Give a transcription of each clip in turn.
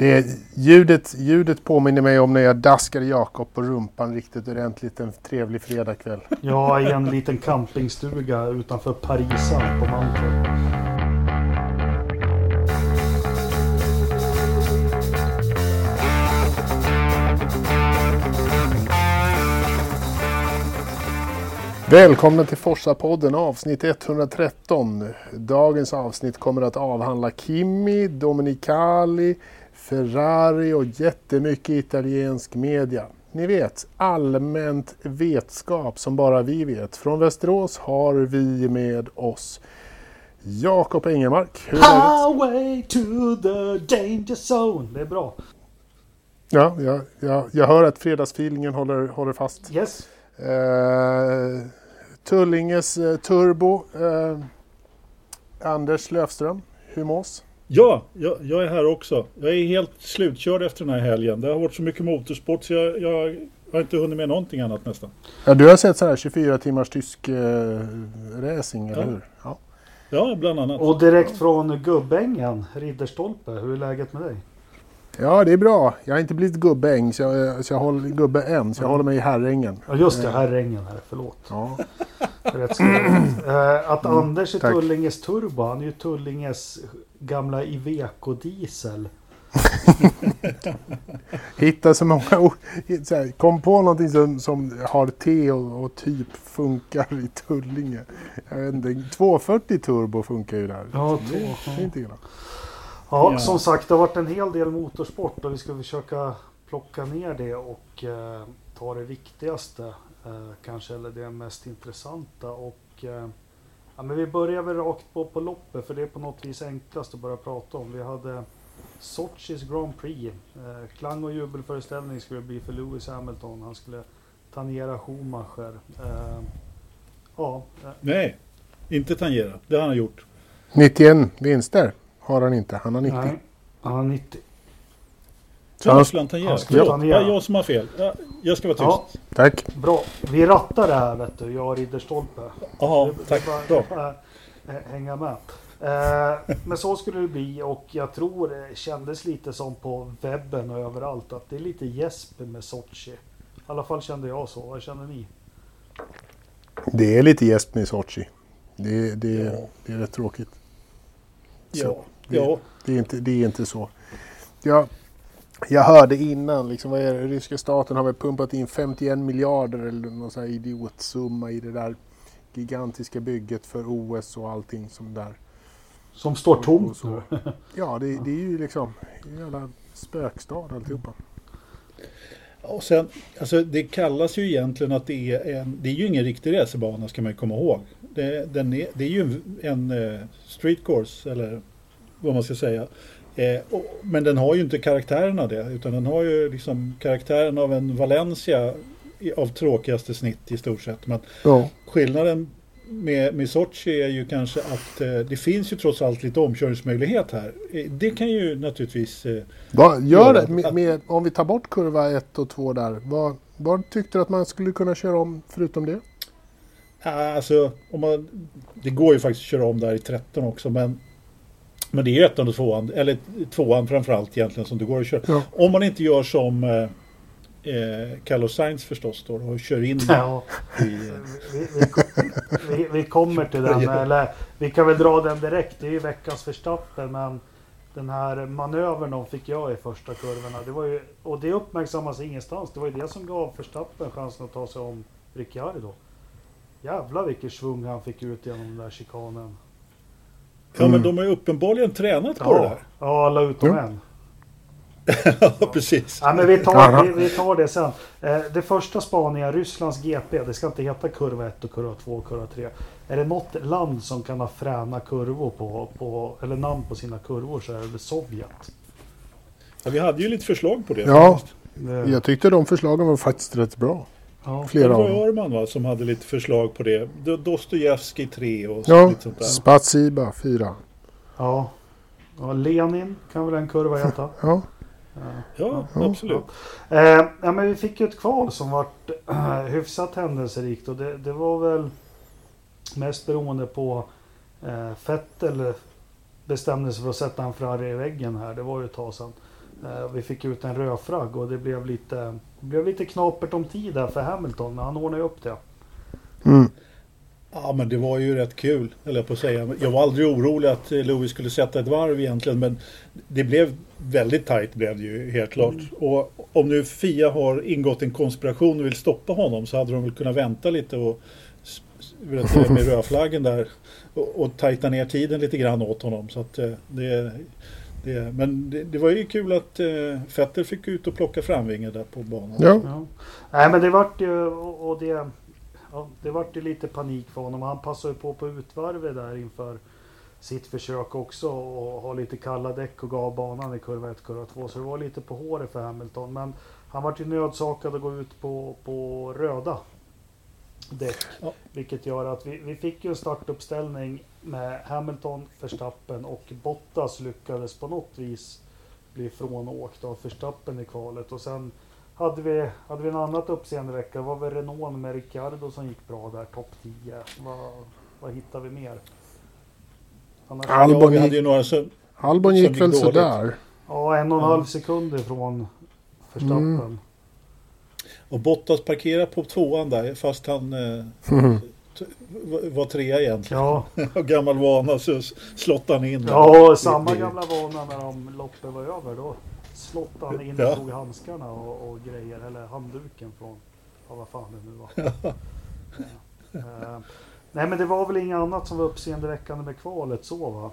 Det, ljudet, ljudet påminner mig om när jag daskade Jakob på rumpan riktigt ordentligt en trevlig fredagkväll. Ja, i en liten campingstuga utanför Parisan på Mantorp. Välkomna till Forsa-podden avsnitt 113. Dagens avsnitt kommer att avhandla Kimi, Dominicali, Ferrari och jättemycket italiensk media. Ni vet, allmänt vetskap som bara vi vet. Från Västerås har vi med oss Jakob Engelmark. Hur är Highway to the danger zone. Det är bra. Ja, jag, jag, jag hör att fredagsfeelingen håller, håller fast. Yes. Uh, Tullinges uh, Turbo. Uh, Anders Löfström, hur mås? Ja, jag, jag, är här också. Jag är helt slutkörd efter den här helgen. Det har varit så mycket motorsport så jag, jag har inte hunnit med någonting annat nästan. Ja, du har sett så här 24 timmars tysk eh, racing, eller ja. hur? Ja. ja, bland annat. Och direkt från Gubbängen, Ridderstolpe. Hur är läget med dig? Ja, det är bra. Jag har inte blivit gubbäng, så jag, så jag håller gubbe än, så jag mm. håller mig i Herrängen. Ja, just det. Herrängen här. Förlåt. Ja. Uh, att mm, Anders är tack. Tullinges Turbo, han är ju Tullinges gamla Iveco-diesel. Hitta så många ord. Kom på någonting som, som har T och, och, typ funkar i Tullinge. Jag vet inte, 240 turbo funkar ju där. Ja, det, det är inte illa. Ja, som sagt det har varit en hel del motorsport och vi ska försöka plocka ner det och eh, ta det viktigaste eh, kanske, eller det mest intressanta. Och eh, ja, men vi börjar väl rakt på på loppet för det är på något vis enklast att börja prata om. Vi hade Sochis Grand Prix. Eh, klang och jubelföreställning skulle det bli för Lewis Hamilton. Han skulle tangera Schumacher. Eh, ja. Eh. Nej, inte tangera. Det har han gjort. 91 vinster har han inte. Han har 90. Nej, han har 90. Så han skulle han tangera. Förlåt, ja, jag som har fel. Jag, ska vara tyst. Ja, tack. Bra. Vi rattar det här vet du, jag och Ridderstolpe. Jaha, tack. Bara, Bra. Hänga med. Eh, men så skulle det bli och jag tror det kändes lite som på webben och överallt att det är lite gäsp med Sochi. I alla fall kände jag så. Vad känner ni? Det är lite gäsp med Sochi. Det, det, ja. det är rätt tråkigt. Så, ja. Det, ja. Det, är inte, det är inte så. Jag, jag hörde innan, liksom, vad är det, ryska staten har väl pumpat in 51 miljarder eller någon sån här idiotsumma i det där gigantiska bygget för OS och allting som där. Som står tomt nu? Ja, det, det, är ju liksom en jävla spökstad alltihopa. Och sen, alltså det kallas ju egentligen att det är en, det är ju ingen riktig resebana ska man komma ihåg. Det, den är, det är ju en, en uh, street course eller vad man ska säga. Eh, och, men den har ju inte karaktären av det utan den har ju liksom karaktären av en Valencia av tråkigaste snitt i stort sett. Men ja. skillnaden med, med Sochi är ju kanske att eh, det finns ju trots allt lite omkörningsmöjlighet här. Eh, det kan ju naturligtvis... Eh, vad gör det? Med, med, om vi tar bort kurva 1 och 2 där. Vad, vad tyckte du att man skulle kunna köra om förutom det? Alltså, om man, det går ju faktiskt att köra om där i 13 också men men det är ettan och tvåan, eller tvåan framförallt egentligen som det går att köra. Ja. Om man inte gör som eh, eh, Carlos Sainz förstås då och kör in ja. i... vi, vi, vi, vi, kommer till den, eller vi kan väl dra den direkt. Det är ju veckans Verstappen men den här manövern de fick jag i första kurvorna. Det var ju, och det uppmärksammas ingenstans. Det var ju det som gav Verstappen chansen att ta sig om Ricciardo. Jävlar vilket svung han fick ut genom den där chikanen. Ja men de har ju uppenbarligen tränat på ja. det där. Ja, alla utom mm. en. ja, precis. Ja, men vi, tar, vi, vi tar det sen. Eh, det första spaningen, Rysslands GP, det ska inte heta kurva 1 och kurva 2 och kurva 3. Är det något land som kan ha fräna kurvor på, på eller namn på sina kurvor så är det Sovjet. Ja, vi hade ju lite förslag på det. Ja, jag tyckte de förslagen var faktiskt rätt bra. Ja. Flera det var Örman va, som hade lite förslag på det. Dostojevskij 3 och ja, lite sånt där. Spatsiba 4. Ja. ja. Lenin kan väl en kurva heta. ja. Ja, ja, absolut. Ja. Eh, ja, men vi fick ju ett kval som var äh, hyfsat händelserikt och det, det, var väl mest beroende på eh, Fettel bestämde sig för att sätta en Ferrari i väggen här. Det var ju ett tag sedan. Eh, vi fick ut en rödfragg och det blev lite, det blev lite knapert om tid där för Hamilton, men han ordnade upp det. Mm. Ja men det var ju rätt kul, eller på att säga. Jag var aldrig orolig att eh, Louis skulle sätta ett varv egentligen men det blev väldigt tajt blev det ju helt klart. Mm. Och om nu Fia har ingått en konspiration och vill stoppa honom så hade de väl kunnat vänta lite och med rödflaggen där och, och tajta ner tiden lite grann åt honom. Så att eh, det, det, men det, det, var ju kul att eh, Fetter fick ut och plocka framvinge där på banan. Ja. ja. Nej men det vart ju och det ja, det vart ju lite panik för honom. Han passade på på utvarvet där inför sitt försök också och ha lite kalla däck och gav banan i kurva 1, kurva 2. Så det var lite på håret för Hamilton. Men han vart ju nödsakad att gå ut på, på röda däck. Ja. Vilket gör att vi, vi fick ju en startuppställning med Hamilton, Verstappen och Bottas lyckades på något vis bli frånåkt av Verstappen i kvalet. Och sen hade vi, hade vi en annat uppseendeväckande. Var väl Renault med Ricciardo som gick bra där, topp 10. Vad, vad hittade vi mer? Annars Albon, ja, hade ju några som, Albon gick väl sådär. Ja, en och en halv sekund ifrån Verstappen. Mm. Och Bottas parkerar på tvåan där fast han eh, mm. var trea egentligen. Ja. Av gammal vana så slottade han in. Ja, samma gamla vana när de loppet var över. Då slottade han in och tog handskarna och, och, grejer. Eller handduken från, ja, vad fan det nu var. ja. Nej men det var väl inget annat som var uppseendeväckande med kvalet så va?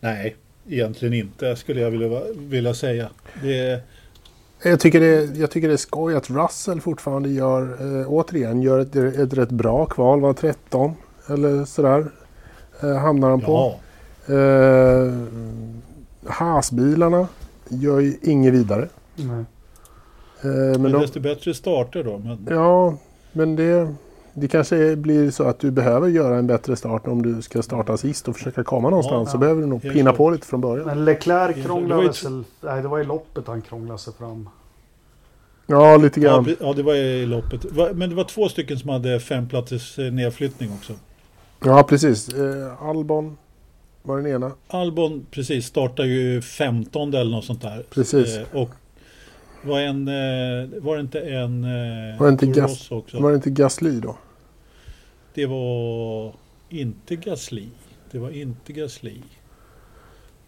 Nej, egentligen inte skulle jag vilja, vilja säga. Det jag tycker, det, jag tycker det är skoj att Russell fortfarande gör, äh, återigen, gör ett, ett rätt bra kval. Var 13 eller sådär. Äh, hamnar han på. Äh, Haasbilarna gör ju inget vidare. Nej. men men de, desto bättre starter då. Men... Ja, men det, det kanske blir så att du behöver göra en bättre start om du ska starta sist och försöka komma någonstans. Ja, så ja. behöver du nog pinna på lite från början. Men Leclerc krånglade sig... Nej, det var i loppet han krånglade sig fram. Ja, lite grann. Ja, det var i loppet. Men det var två stycken som hade fem platsers eh, nedflyttning också. Ja, precis. Eh, Albon var den ena. Albon, precis, startade ju 15 eller något sånt där. Precis. Eh, och var, en, var det inte en var det inte, gas, också? var det inte Gasly då? Det var inte Gasly. Det var inte Gasly.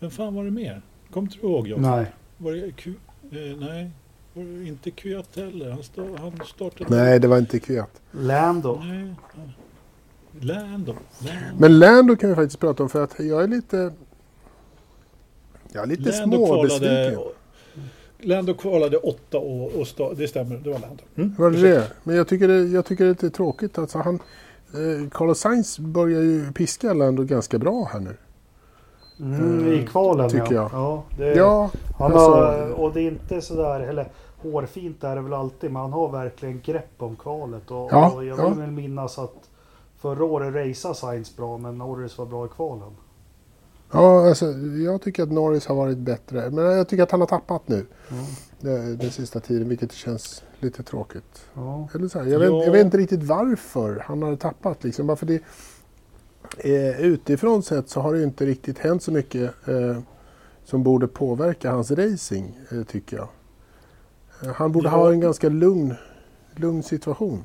Vem fan var det mer? Kommer du ihåg? Jag? Nej. Var det Q, eh, nej, var det inte Kvyat heller? Han, stod, han startade... Nej, det var inte Kvyat. Lando. Nej. Lando. Lando. Men Lando kan vi faktiskt prata om för att jag är lite... Jag är lite småbesviken. Lando kvalade åtta år och stå, det stämmer, det var Lando. Mm. Var det det? Men jag tycker det, jag tycker det är lite tråkigt. Alltså han, Carlos Sainz börjar ju piska Lando ganska bra här nu. Mm, I kvalen tycker ja. jag. Ja, det, ja han alltså, har, och det är inte sådär, eller hårfint är det väl alltid, men han har verkligen grepp om kvalet. Och, ja, och jag vill ja. minnas att förra året raceade Sainz bra, men Norris var bra i kvalen. Ja, alltså, jag tycker att Norris har varit bättre. Men jag tycker att han har tappat nu. Mm. Den, den sista tiden, vilket känns lite tråkigt. Ja. Eller så här, jag, vet, jag, vet, inte riktigt varför han har tappat. Liksom. Bara för det, eh, utifrån sett så har det inte riktigt hänt så mycket eh, som borde påverka hans racing, eh, tycker jag. Eh, han borde ja. ha en ganska lugn, lugn situation.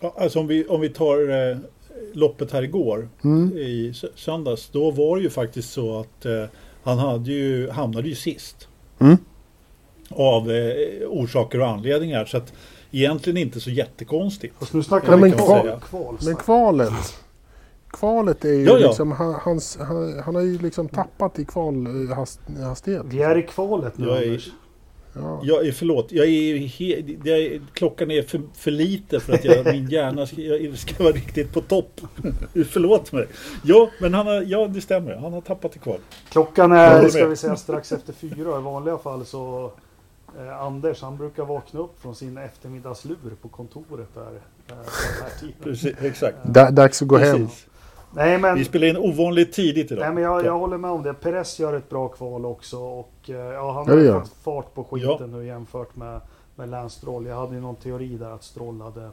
Ja, alltså om, vi, om vi tar eh, loppet här igår mm. i söndags. Då var det ju faktiskt så att eh, han hade ju, hamnade ju sist. Mm. Av eh, orsaker och anledningar. Så att egentligen inte så jättekonstigt. Fast nu snackar vi kval, kval, Men kvalet. Kvalet är ju ja, ja. liksom, han, hans, han, han, har ju liksom tappat i kvalhastighet. Vi är i kvalet nu Anders. Ja. Jag är, förlåt, jag är, he, jag är, klockan är för, för lite för att jag, min hjärna ska, jag ska vara riktigt på topp. förlåt mig. Ja, men han har, ja, det stämmer. Han har tappat det kvar. Klockan är, ska vi säga, strax efter fyra. I vanliga fall så eh, Anders, han brukar vakna upp från sin eftermiddagslur på kontoret där. Eh, Precis, exakt. Dags att gå Precis. hem. Nej, men, vi spelar in ovanligt tidigt idag. Nej, men jag, jag håller med om det. Perez gör ett bra kval också. Och, eh, ja, han har fått fart på skiten ja. nu jämfört med, med Lance Stroll. Jag hade ju någon teori där att Stroll hade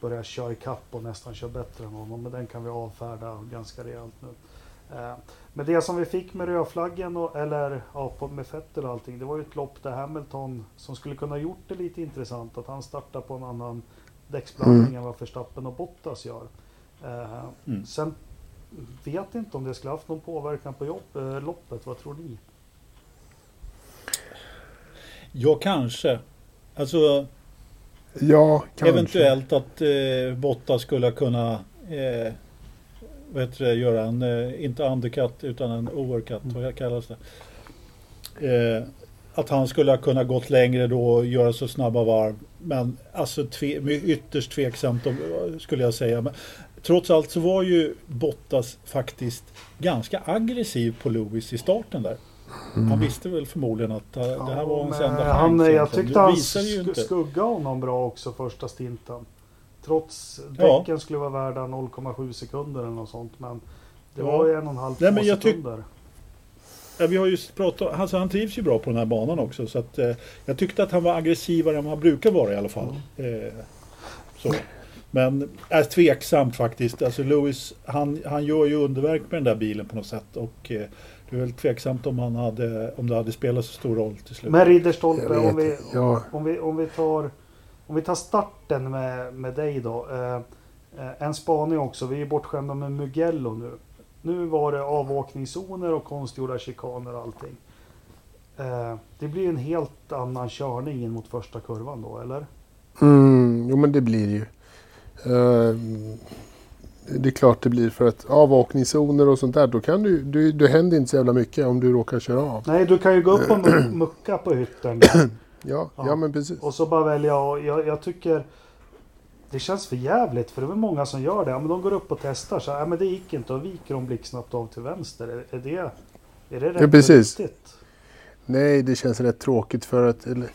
börjat köra ikapp och nästan kör bättre än honom. Men den kan vi avfärda ganska rejält nu. Eh, men det som vi fick med rödflaggen och, eller ja, på, med Vettel och allting. Det var ju ett lopp där Hamilton som skulle kunna gjort det lite intressant. Att han startar på en annan däcksblandning mm. än vad Verstappen och Bottas gör. Eh, mm. Sen vet inte om det skulle haft någon påverkan på jobb, eh, loppet. Vad tror ni? Ja, kanske. Alltså Ja, kanske. Eventuellt att eh, Bottas skulle kunna eh, vad heter det, göra en, eh, inte undercut utan en overcut, mm. vad kallas det? Eh, att han skulle ha kunnat gått längre då och göra så snabba varv. Men alltså tve, ytterst tveksamt skulle jag säga. Men, trots allt så var ju Bottas faktiskt ganska aggressiv på Lewis i starten där. Mm. Han visste väl förmodligen att det här var hans enda chans. Jag tyckte han sk skugga honom bra också första stinten. Trots däcken ja. skulle vara värda 0,7 sekunder eller något sånt. Men det ja. var ju en och en halv Nej, men jag sekunder. Ja, vi har ju pratat, alltså han trivs ju bra på den här banan också. Så att, eh, jag tyckte att han var aggressivare än han brukar vara i alla fall. Mm. Eh, så. Men är tveksamt faktiskt. Alltså Lewis, han, han gör ju underverk med den där bilen på något sätt. Och eh, det är väl tveksamt om, han hade, om det hade spelat så stor roll till slut. Men Ridderstolpe, om vi, ja. om, vi, om, vi tar, om vi tar starten med, med dig då. Eh, eh, en spaning också. Vi är bortskämda med Mugello nu. Nu var det avåkningszoner och konstgjorda chikaner och allting. Eh, det blir en helt annan körning in mot första kurvan då, eller? Mm, jo men det blir det ju. Uh, det är klart det blir för att avåkningszoner och sånt där, då kan du, du, det händer inte så jävla mycket om du råkar köra av. Nej, du kan ju gå upp och mucka på hytten. ja, ja, ja, men precis. Och så bara välja och jag, jag tycker det känns för jävligt för det är väl många som gör det. Ja, men de går upp och testar så ja, men det gick inte och viker de blixtsnabbt av till vänster. Är, är det, är det rätt ja, precis. Riktigt? Nej, det känns rätt tråkigt för att eller,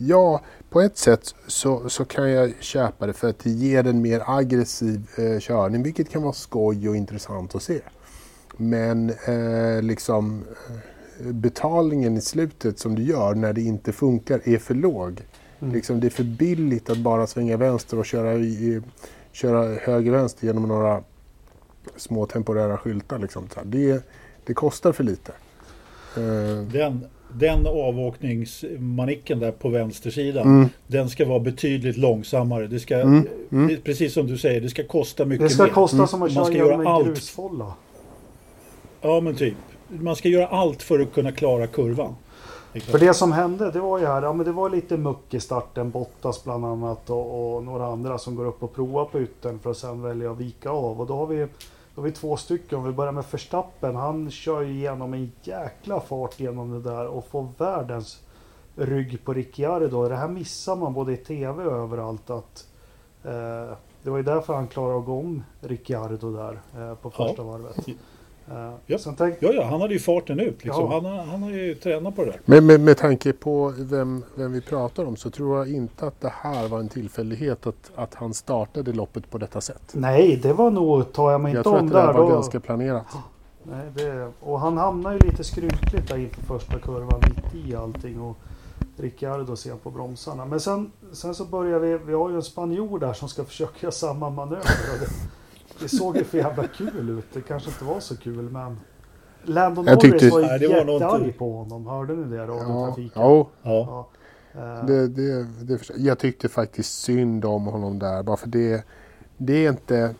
Ja, på ett sätt så, så kan jag köpa det för att det ger en mer aggressiv eh, körning vilket kan vara skoj och intressant att se. Men eh, liksom eh, betalningen i slutet som du gör när det inte funkar är för låg. Mm. Liksom, det är för billigt att bara svänga vänster och köra, i, köra höger-vänster genom några små temporära skyltar. Liksom. Det, det kostar för lite. Eh, Den, den avåkningsmanicken där på vänstersidan, mm. den ska vara betydligt långsammare. Det ska, mm. Mm. Precis som du säger, det ska kosta mycket mer. Det ska mer. kosta som att köra genom en grusfålla. Ja men typ. Man ska göra allt för att kunna klara kurvan. För det som hände, det var ju här, ja men det var lite muck i starten, Bottas bland annat och, och några andra som går upp och provar på yttern för att sen välja att vika av. Och då har vi då har vi två stycken. Om vi börjar med Förstappen. Han kör ju igenom en jäkla fart genom det där och får världens rygg på Ricciardo. Det här missar man både i TV och överallt. Att, eh, det var ju därför han klarade om Ricciardo där eh, på första ja. varvet. Ja. Tänk... ja, ja, han hade ju farten ut. Liksom. Ja. Han, han har ju tränat på det där. Men med, med tanke på vem, vem vi pratar om så tror jag inte att det här var en tillfällighet att, att han startade loppet på detta sätt. Nej, det var nog, tar jag mig inte om där. Jag tror att det var då... ganska planerat. Nej, det... Och han hamnar ju lite skrynkligt där inför första kurvan, mitt i allting. Och Ricciardo ser på bromsarna. Men sen, sen så börjar vi, vi har ju en spanjor där som ska försöka göra samma manöver. Det såg ju för jävla kul ut. Det kanske inte var så kul men Landon jag Norris tyckte... var ju jättearg på honom. Hörde ni det? Radiotrafiken. Ja, ja. ja. Det, det, det, jag tyckte faktiskt synd om honom där. Bara för det, det är inte,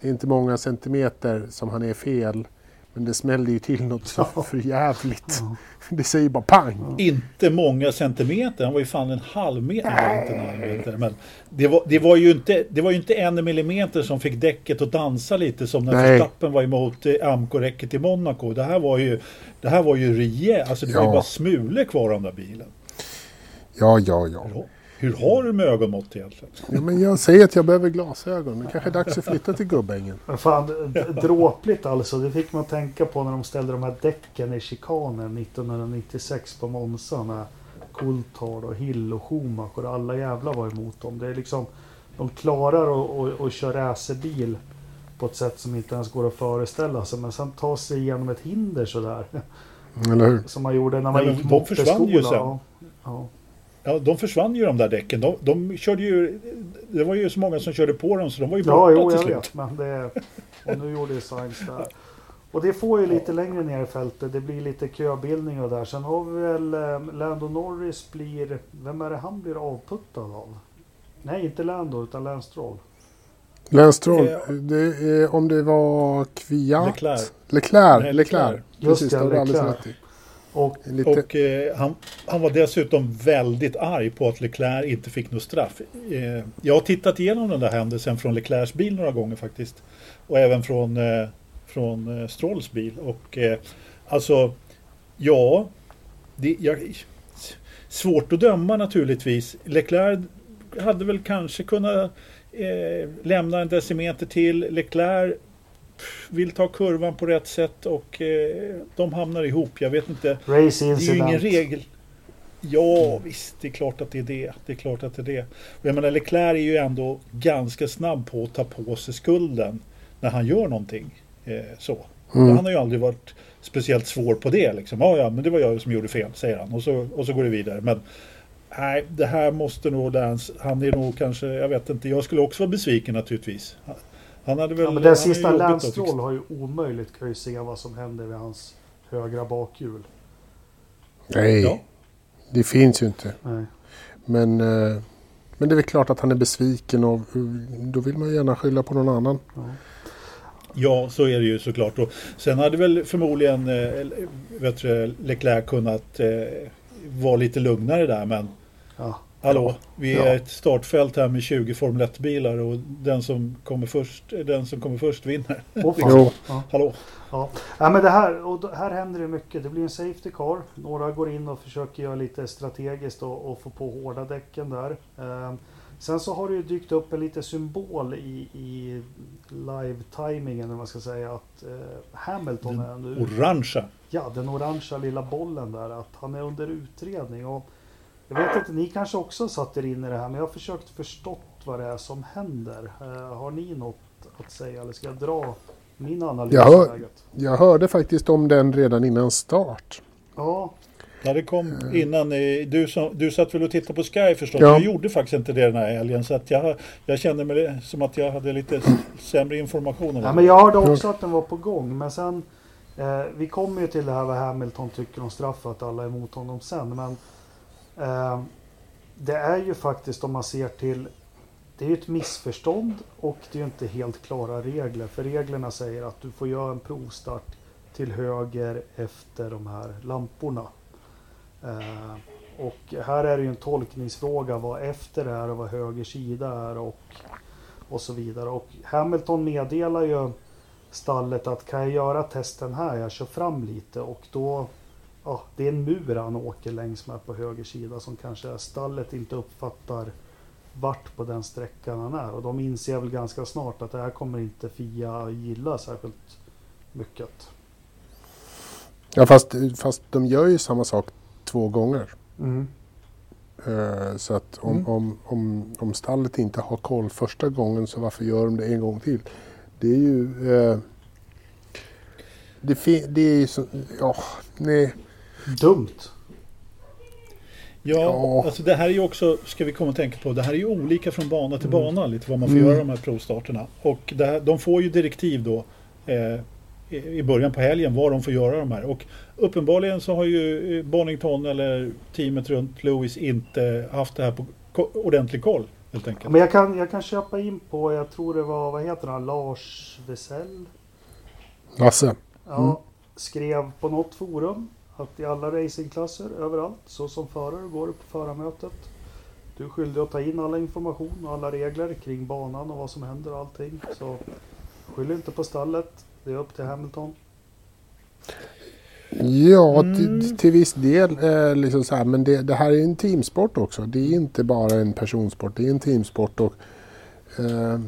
det är inte många centimeter som han är fel. Men det smällde ju till något så ja. för jävligt. Ja. Det säger bara pang. Ja. Inte många centimeter, han var ju fan en halv meter. Inte en meter. Men det, var, det, var ju inte, det var ju inte en millimeter som fick däcket att dansa lite som när Verstappen var emot eh, Amco-räcket i Monaco. Det här var ju, det här var ju rejält, alltså det var ju bara smulor kvar av den där bilen. Ja, ja, ja. Hur har du med ögonmått egentligen? Ja, men jag säger att jag behöver glasögon. Det kanske är dags att flytta till Gubbängen. Fan, dråpligt alltså. Det fick man tänka på när de ställde de här däcken i chikanen 1996 på Monza. Med Coulthard och Hill och Schumacher. Alla jävlar var emot dem. Det är liksom, de klarar att, att, att köra racerbil på ett sätt som inte ens går att föreställa sig. Men sen ta sig igenom ett hinder sådär. Eller hur? Som man gjorde när man Nej, gick motorskola. Ju sen. Ja, ja. Ja, de försvann ju de där däcken. De, de, körde ju, det var ju så många som körde på dem så de var ju borta ja, jo, till slut. Vet, men det, och nu gjorde ju Sainz där. Och det får ju lite längre ner i fältet. Det blir lite köbildning och där. Sen har vi väl eh, Lando Norris blir... Vem är det han blir avputtad av? Nej, inte Lando utan Lance Stroll. Lance Stroll, det är, om det var Kviat? Leclerc. Leclerc. Leclerc. Leclerc. Just Precis, det, det har du alldeles Leclerc. rätt i. Och Lite, Och eh, han, han var dessutom väldigt arg på att Leclerc inte fick något straff. Eh, jag har tittat igenom den där händelsen från Leclercs bil några gånger faktiskt. Och även från, eh, från eh, Strolls bil. Och eh, alltså, ja, det, jag, svårt att döma naturligtvis. Leclerc hade väl kanske kunnat eh, lämna en decimeter till. Leclerc vill ta kurvan på rätt sätt och eh, de hamnar ihop. Jag vet inte. race Det är ju ingen incident. regel. Ja, visst, det är klart att det är det. Det är klart att det är det. Och jag menar, Leclerc är ju ändå ganska snabb på att ta på sig skulden när han gör någonting. Eh, så. Mm. Han har ju aldrig varit speciellt svår på det. Liksom. Ja, ja, men det var jag som gjorde fel, säger han. Och så, och så går det vidare. Men nej, det här måste nog Lance, han är nog kanske, jag vet inte, jag skulle också vara besviken naturligtvis. Han hade väl... Ja, men den sista Lance har ju omöjligt kan ju se vad som händer vid hans högra bakhjul. nej, Ja. det finns ju inte. Nej. Men, eh, men det är väl klart att han är besviken och eh, då vill man gärna skylla på någon annan. Ja. Ja, så är det ju såklart. Och sen hade väl förmodligen eh, vet du, Leclerc kunnat eh, vara lite lugnare där. Men Ja. Hallå, vi är Ja. ett startfält här med 20 Formel 1-bilar och den som kommer först, den som kommer först vinner. Jo. Ja. Hallå? Ja. ja, men det här, och här händer det mycket. Det blir en Safety Car. Några går in och försöker göra lite strategiskt och, och få på hårda däcken där. Ehm, sen så har det ju dykt upp en liten symbol i, i live-timingen, eller man ska säga, att eh, Hamilton är nu... Orangea. Ja, den orangea lilla bollen där, att han är under utredning. Och jag vet inte, ni kanske också satt er in i det här, men jag har försökt förstått vad det är som händer. Eh, har ni något att säga, eller ska jag dra min analys Jag hör-? Jag hörde faktiskt om den redan innan start. Ja, Ja, det kom innan. eh, Du, som, du satt väl och tittade på Sky förstås. Ja. Jag gjorde faktiskt inte det den här helgen. Så att jag, jag kände mig som att jag hade lite sämre information. ja men jag hörde också att den var på gång. Men sen, eh, vi kommer ju till det här vad Hamilton tycker om straff, att alla är emot honom sen. Men eh, Eh, det är ju faktiskt om man ser till det är ju ett missförstånd och det är ju inte helt klara regler. För reglerna säger att du får göra en provstart till höger efter de här lamporna. Eh, och här är det ju en tolkningsfråga vad efter är och vad höger sida är och, och så vidare. Och Hamilton meddelar ju stallet att kan jag göra testen här, jag kör fram lite och då Ja, det är en mur han åker längs med på höger sida som kanske stallet inte uppfattar vart på den sträckan han är. Och de inser väl ganska snart att det här kommer inte Fia gilla särskilt mycket. Ja, fast, fast de gör ju samma sak två gånger. Eh, Så att om, Mm. om, om, om stallet inte har koll första gången så varför gör de det en gång till? Det är ju... Eh, det, det är ju så... Ja, nej. Dumt! Ja, Ja. alltså det här är ju också, ska vi komma och tänka på, det här är ju olika från bana till Mm. bana lite vad man får Mm. göra de här provstarterna. Och det här, de får ju direktiv då eh, i början på helgen vad de får göra de här. Och uppenbarligen så har ju eh, Bonington eller teamet runt Lewis inte haft det här på ordentlig koll helt enkelt. Men jag kan, jag kan köpa in på, jag tror det var, vad heter han, Lars Wesell? Lasse. Ja, Mm. skrev på något forum att i alla racingklasser överallt, så som förare går du på förarmötet. Du är skyldig att ta in alla information och alla regler kring banan och vad som händer och allting. Så skyll inte på stallet. Det är upp till Hamilton. Ja, Mm. till, till viss del. Eh, liksom så här, men det, det här är en teamsport också. Det är inte bara en personsport. Det är en teamsport. Och, eh,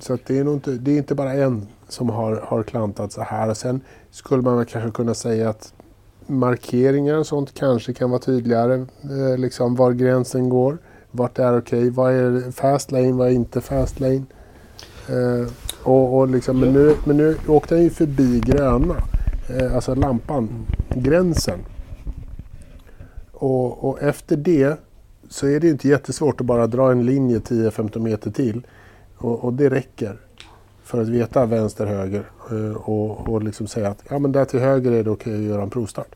så att det, är nog inte, det är inte bara en som har, har klantat så här. Och sen skulle man väl kanske kunna säga att markeringar och sånt kanske kan vara tydligare. Eh, liksom var gränsen går. Vart det är okej? Vad är fast lane? Vad är inte fast lane? Eh, och, och liksom, men, nu, men nu åkte han ju förbi gröna. Eh, alltså lampan, gränsen. Och, och efter det så är det ju inte jättesvårt att bara dra en linje 10-15 meter till. Och, och det räcker för att veta vänster, höger. Eh, och, och liksom säga att ja, men där till höger är det okej att göra en provstart.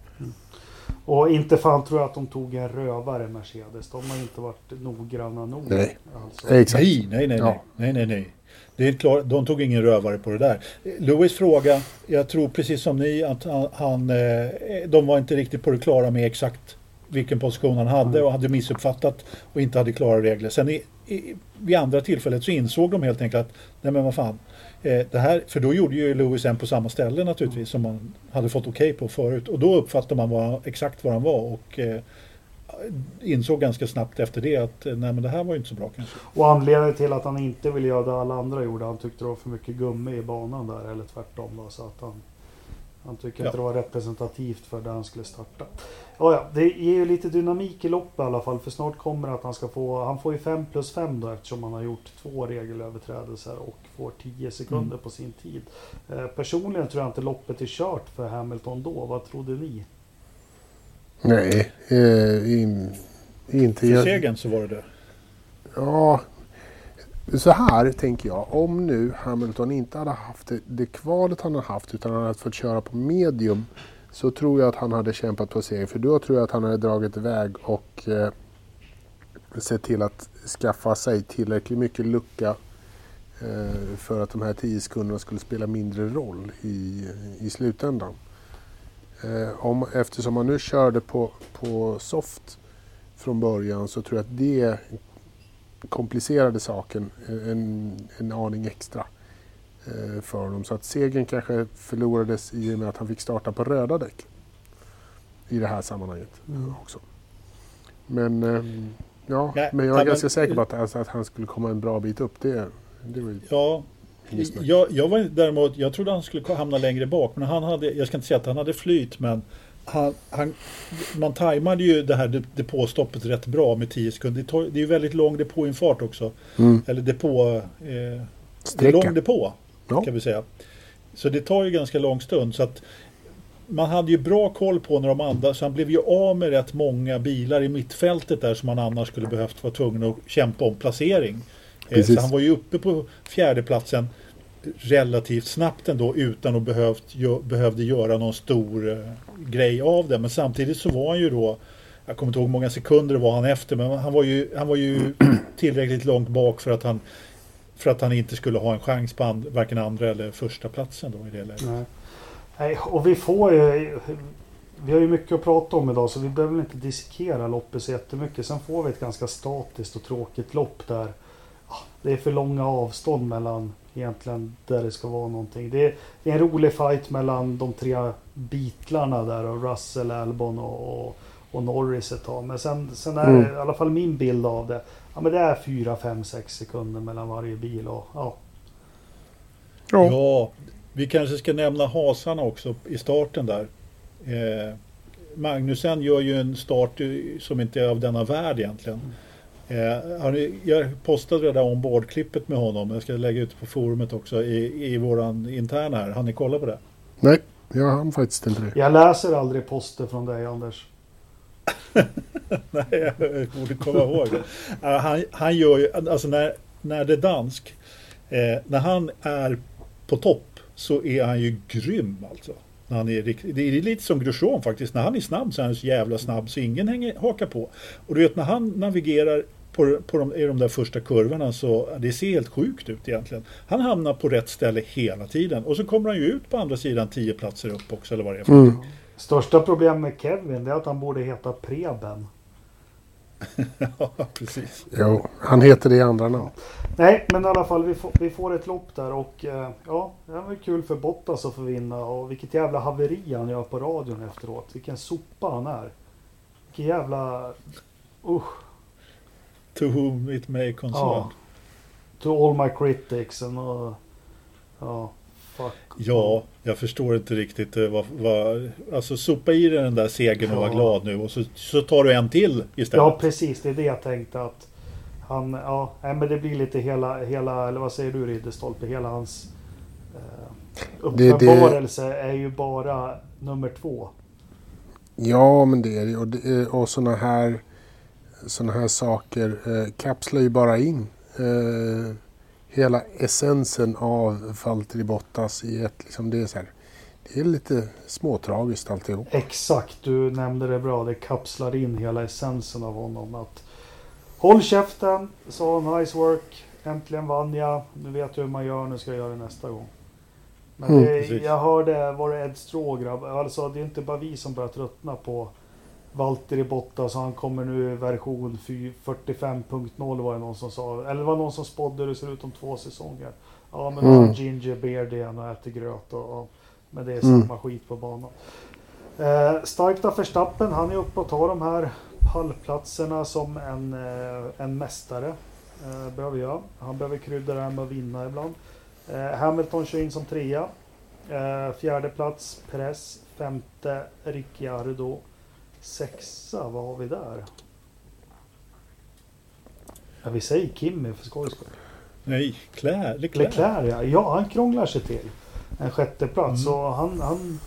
Och inte fan tror jag att de tog en rövare Mercedes. De har inte varit noggranna nog. Nej, alltså. Exakt. nej, nej, nej, ja. nej, nej, nej. Det är klart, de tog ingen rövare på det där. Louis fråga, jag tror precis som ni att han, han eh, de var inte riktigt på det klara med exakt vilken position han hade och hade missuppfattat och inte hade klara regler. Sen i, i, vid andra tillfället så insåg de helt enkelt att nej men vad fan. Eh, det här, för då gjorde ju Lewis en på samma ställe naturligtvis som man hade fått okej okay på förut. Och då uppfattade man vad, exakt var han var och eh, insåg ganska snabbt efter det att eh, nej men det här var ju inte så bra kanske. Och anledningen till att han inte ville göra det alla andra gjorde, han tyckte det var för mycket gummi i banan där eller tvärtom då, så att han han tycker ja. inte det var representativt för där han skulle starta. Ja, ja, det ger ju lite dynamik i loppet i alla fall. För snart kommer det att han ska få, han får ju 5 plus 5 då eftersom han har gjort två regelöverträdelser och får 10 sekunder mm. på sin tid. Eh, personligen tror jag inte loppet är kört för Hamilton då. Vad trodde ni? Nej, eh, in, inte... För segern så var det det. Ja, så här tänker jag, om nu Hamilton inte hade haft det, det kvalet han har haft utan han hade fått köra på medium så tror jag att han hade kämpat på seger. För då tror jag att han hade dragit iväg och eh, sett till att skaffa sig tillräckligt mycket lucka eh, för att de här 10 sekunderna skulle spela mindre roll i, i slutändan. Eh, om, eftersom han nu körde på, på soft från början så tror jag att det komplicerade saken en, en aning extra eh, för honom. Så att segern kanske förlorades i och med att han fick starta på röda däck i det här sammanhanget mm. också. Men, eh, ja, Nej, men jag är ganska men, säker på att, alltså, att han skulle komma en bra bit upp. Det, det var ja, jag, jag var däremot, jag trodde han skulle hamna längre bak. Men han hade, jag ska inte säga att han hade flyt men han, han, man tajmade ju det här depåstoppet rätt bra med 10 sekunder. Det, tar, det är ju väldigt lång depåinfart också. Mm. Eller depå... Eh, lång depå ja. kan vi säga. Så det tar ju ganska lång stund. Så att man hade ju bra koll på när de andra, så han blev ju av med rätt många bilar i mittfältet där som han annars skulle behövt vara tvungen att kämpa om placering. Eh, så han var ju uppe på fjärdeplatsen relativt snabbt ändå utan att behövt, behövde göra någon stor eh, grej av det. Men samtidigt så var han ju då, jag kommer inte ihåg hur många sekunder var han efter, men han var ju, han var ju tillräckligt långt bak för att han för att han inte skulle ha en chans på and, varken andra eller första platsen då i det läget. Nej. Nej, och vi får ju vi har ju mycket att prata om idag så vi behöver inte dissekera loppet så jättemycket. Sen får vi ett ganska statiskt och tråkigt lopp där det är för långa avstånd mellan egentligen där det ska vara någonting. Det är, det är en rolig fight mellan de tre bitlarna där och Russell, Albon och, och, och Norris ett tag. Men sen, sen är mm. i alla fall min bild av det. Ja men det är 4, 5, 6 sekunder mellan varje bil och ja. Ja, ja vi kanske ska nämna hasarna också i starten där. Eh, Magnusen gör ju en start som inte är av denna värld egentligen. Eh, jag postade det där ombordklippet med honom. Jag ska lägga ut det på forumet också i, i våran interna här. Har ni kollat på det? Nej, jag hann faktiskt inte det. Jag läser aldrig poster från dig Anders. Nej, jag borde komma ihåg. Han, han gör ju, alltså när, när det är dansk, eh, när han är på topp så är han ju grym alltså. När han är, det är lite som Grosjean faktiskt. När han är snabb så är han så jävla snabb så ingen hänger, hakar på. Och du vet när han navigerar på, på de, i de där första kurvorna så det ser helt sjukt ut egentligen. Han hamnar på rätt ställe hela tiden och så kommer han ju ut på andra sidan tio platser upp också eller vad det är för mm. Största problemet med Kevin är att han borde heta Preben. ja, precis. Jo, han heter det i andra namn. Nej, men i alla fall vi får, vi får ett lopp där och eh, ja, det var kul för Bottas att få vinna och vilket jävla haveri han gör på radion efteråt. Vilken sopa han är. Vilken jävla... Usch. To whom it may concern. Ja. To all my critics and uh, ja. Ja, jag förstår inte riktigt eh, vad, vad alltså sopa i dig den där segern och ja. var glad nu och så, så tar du en till istället. Ja, precis. Det är det jag tänkte att han, ja, men det blir lite hela, hela eller vad säger du Ridderstolpe, hela hans eh, uppenbarelse det, det... är ju bara nummer två. Ja, men det är det. Och, det, och sådana här sådana här saker eh, kapslar ju bara in eh, hela essensen av Valtteri Bottas i ett, liksom det är så här, det är lite småtragiskt alltihop. Exakt, du nämnde det bra. Det kapslar in hela essensen av honom. Att Håll käften, sa nice work. Äntligen vann jag. Nu vet du hur man gör, nu ska jag göra det nästa gång. Men Mm, det, jag hörde, var det Ed Strågrabb? Alltså det är inte bara vi som börjar tröttna på Valtteri Bottas. Han kommer nu i version fy- 45.0 var det någon som sa. Eller det var någon som spådde hur det ser ut om två säsonger. Ja men Mm. ginger beard igen och äter gröt och, och men det är samma Mm. skit på banan. Eh, starkt av Verstappen. Han är uppe och tar de här pallplatserna som en, eh, en mästare. Eh, behöver jag. Han behöver krydda det här med att vinna ibland. Eh, Hamilton kör in som trea. Eh, fjärde plats Perez. Femte Ricciardo. Sexa, vad har vi där? Ja, vi säger Kimmy för skojs skull. Nej, Claire. Leclerc. Leclerc ja. ja, han krånglar sig till en sjätte plats. Mm. Så han, han,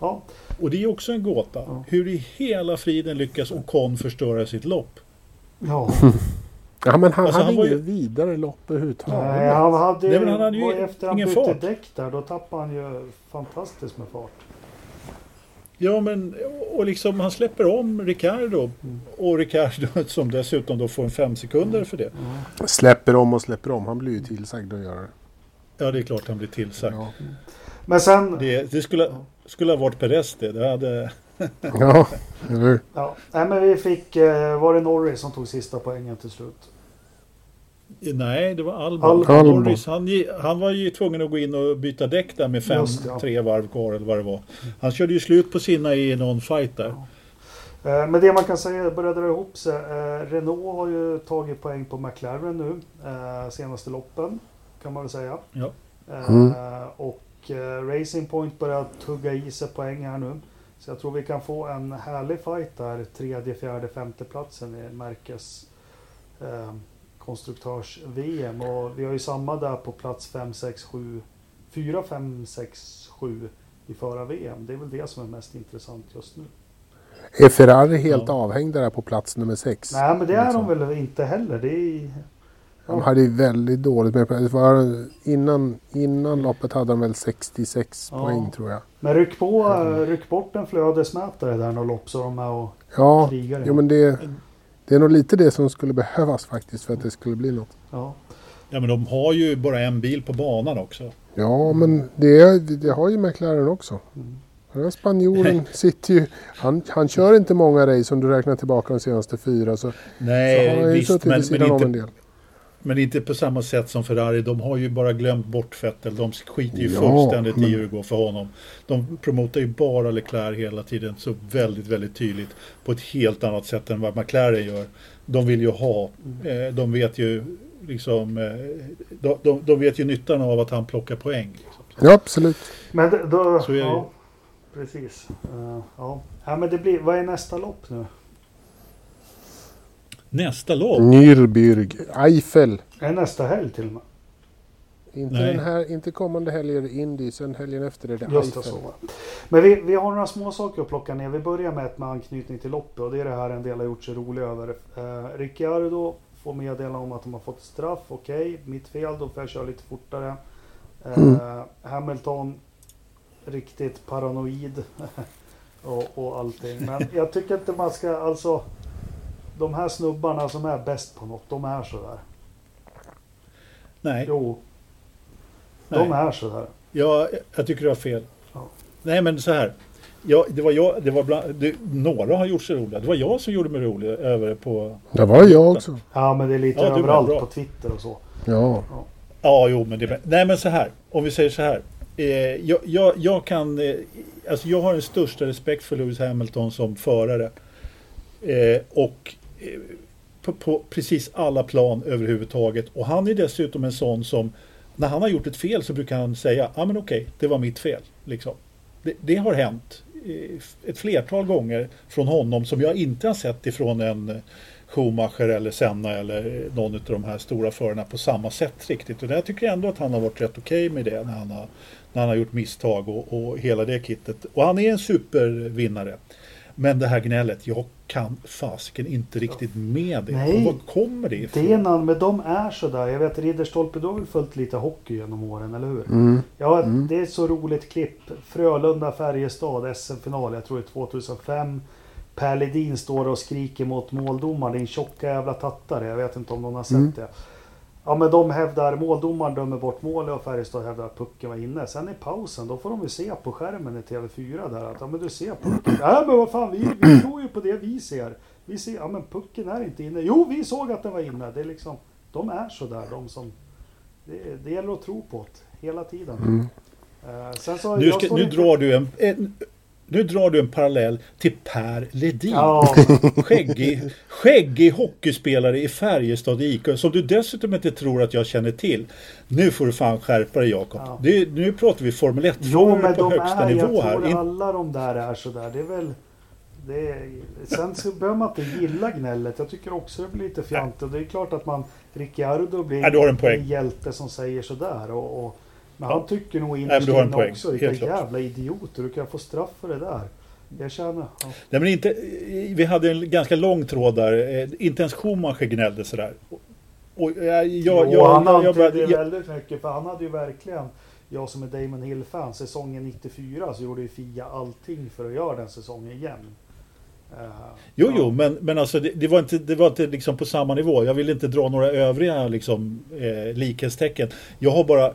ja. Och det är också en gåta. Ja. Hur i hela friden lyckas Ocon förstöra sitt lopp? ja. Ja, men han Alltså, hade han var inget ju- vidare lopp överhuvudtaget. Nej, han hade, Nej, men han hade ju efter han ingen bytte fart. däck där, då tappade han ju fantastiskt med fart. Ja, men och liksom han släpper om Ricardo. Mm. Och Ricardo som dessutom då får en fem sekunder för det. Släpper om och släpper om. Han blir ju tillsagd att göra det. Ja, det är klart han blir tillsagd. Ja, Men sen, Det, det skulle, skulle ha varit Perez det. det hade, ja eller hur? ja, nej, men vi fick, eh, var det Norris som tog sista poängen till slut? Nej, det var Albon. Albon. Albon. Norris, han, han var ju tvungen att gå in och byta däck där med fem, Just ja. tre varv kvar eller vad det var. Han körde ju slut på sina i någon fight där. Eh, Men det man kan säga börjar dra ihop sig. Eh, Renault har ju tagit poäng på McLaren nu. Eh, senaste loppen kan man väl säga. Ja. Mm. Och Racing Point börjar tugga i sig poäng här nu. Så jag tror vi kan få en härlig fight där. Tredje, fjärde, femte platsen i märkes konstruktörs-VM. Och vi har ju samma där på plats 5, 6, 7, 4, 5, 6, 7 i förra VM. Det är väl det som är mest intressant just nu. Är Ferrari helt Ja. avhängda där på plats nummer sex? Nej men det är Liksom. de väl inte heller. Det är... De hade ju väldigt dåligt med innan, innan loppet hade de väl 66 Ja. poäng tror jag. Men ryck på, eh, ryck bort en flödesmätare där något lopp så är de med och Ja, krigar. jo, men det, det är nog lite det som skulle behövas faktiskt för att det skulle bli något. ja. Ja, men de har ju bara en bil på banan också. Ja, men det, det har ju McLaren också. Mm. Den här spanjoren sitter ju... Han, han kör inte många race om du räknar tillbaka de senaste fyra. Så, så Nej, har han ju visst, suttit men, vid men, sidan om en inte, del. Men inte på samma sätt som Ferrari. De har ju bara glömt bort Vettel. De skiter ju Ja, fullständigt men- i hur det går för honom. De promotar ju bara Leclerc hela tiden så väldigt, väldigt tydligt. På ett helt annat sätt än vad McLaren gör. De vill ju ha, eh, de vet ju liksom, eh, de, de, de vet ju nyttan av att han plockar poäng. Liksom. Ja, absolut. Men då... Så är det ju. ja, precis. Eh, ja. ja men det blir... Vad är nästa lopp nu? Nästa lopp. Nürburg, Eiffel. Är nästa helg till och med? Inte, Nej. den här, inte kommande helg är det Indy, sen helgen efter är det Just det, Eiffel. så. Men vi, vi har några små saker att plocka ner. Vi börjar med ett med anknytning till loppet och det är det här en del har gjort sig roliga över. Eh, Ricciardo får meddela om att de har fått straff. Okej, mitt fel, då får jag köra lite fortare. Eh, Mm. Hamilton, riktigt paranoid och, och allting. Men jag tycker inte man ska, alltså de här snubbarna som är bäst på något, de är sådär. Nej, Jo, nej. de är sådär. Ja, jag tycker du har fel. Ja. Nej, men så här. Ja, det var jag, det var bland, det, några har gjort sig roliga. Det var jag som gjorde mig rolig över på... Det var jag också. Ja, men det är lite Ja, överallt på Twitter och så. Ja. Ja, jo, men det... Nej, men så här. Om vi säger så här. Eh, jag, jag, jag kan... Eh, alltså jag har den största respekt för Lewis Hamilton som förare. Eh, och på, på precis alla plan överhuvudtaget. Och han är dessutom en sån som... När han har gjort ett fel så brukar han säga, ja men okej, det var mitt fel. Liksom. Det, det har hänt eh, ett flertal gånger från honom som jag inte har sett ifrån en Schumacher eller Senna eller någon av de här stora förarna på samma sätt riktigt. Och jag tycker ändå att han har varit rätt okej med det när han har, när han har gjort misstag och, och hela det kittet. Och han är en supervinnare. Men det här gnället, jag kan fasken inte riktigt med det. Nej. Var kommer det ifrån? Det är en, men de är sådär. Jag vet Ridderstolpe, du har väl följt lite hockey genom åren, eller hur? Mm. Ja, det är ett så roligt klipp. Frölunda-Färjestad, SM-final, jag tror det är 2005. Per Ledin står och skriker mot måldomaren, din tjocka jävla tattare. Jag vet inte om någon har sett Mm. det. Ja men de hävdar, måldomaren dömer bort målet och Färjestad hävdar att pucken var inne. Sen i pausen, då får de ju se på skärmen i TV4 där att ja men du ser pucken. Ja men vad fan, vi, vi tror ju på det vi ser. Vi ser, ja men pucken är inte inne. Jo vi såg att den var inne. Det är liksom, de är sådär de som, det, det gäller att tro på det hela tiden. Mm. Eh, sen så, Nu, ska, nu, drar du en, en, nu drar du en parallell till Per Ledin. Ja, Skäggig, skäggig hockeyspelare i Färjestad IK som du dessutom inte tror att jag känner till. Nu får du fan skärpa dig Jakob. Ja. Det- Nu pratar vi Formel 1 jo men på de högsta är, jag nivå tror här. In- alla de där är sådär. Det är väl, det är, sen så behöver man inte gilla gnället. Jag tycker också det blir lite fjantigt. Det är klart att man, Ricciardo blir Ja, en poäng. hjälte som säger sådär. Och, och, men han tycker nog innerst en inne poäng. också, vilka Helt klart. jävla idioter. Du kan få straff för det där. Jag känner, ja. Nej, men inte, vi hade en ganska lång tråd där. Eh, Inte ens Schumacher gnällde sådär. Och, jag, jag, Jo, jag, han jag, jag, antydde jag, väldigt mycket. För han hade ju verkligen, jag som är Damon Hill-fan, säsongen 94 så gjorde ju Fia allting för att göra den säsongen igen. Jo, ja. jo, men, men alltså det, det var inte, det var inte liksom på samma nivå. Jag vill inte dra några övriga liksom, eh, likhetstecken. Jag har bara,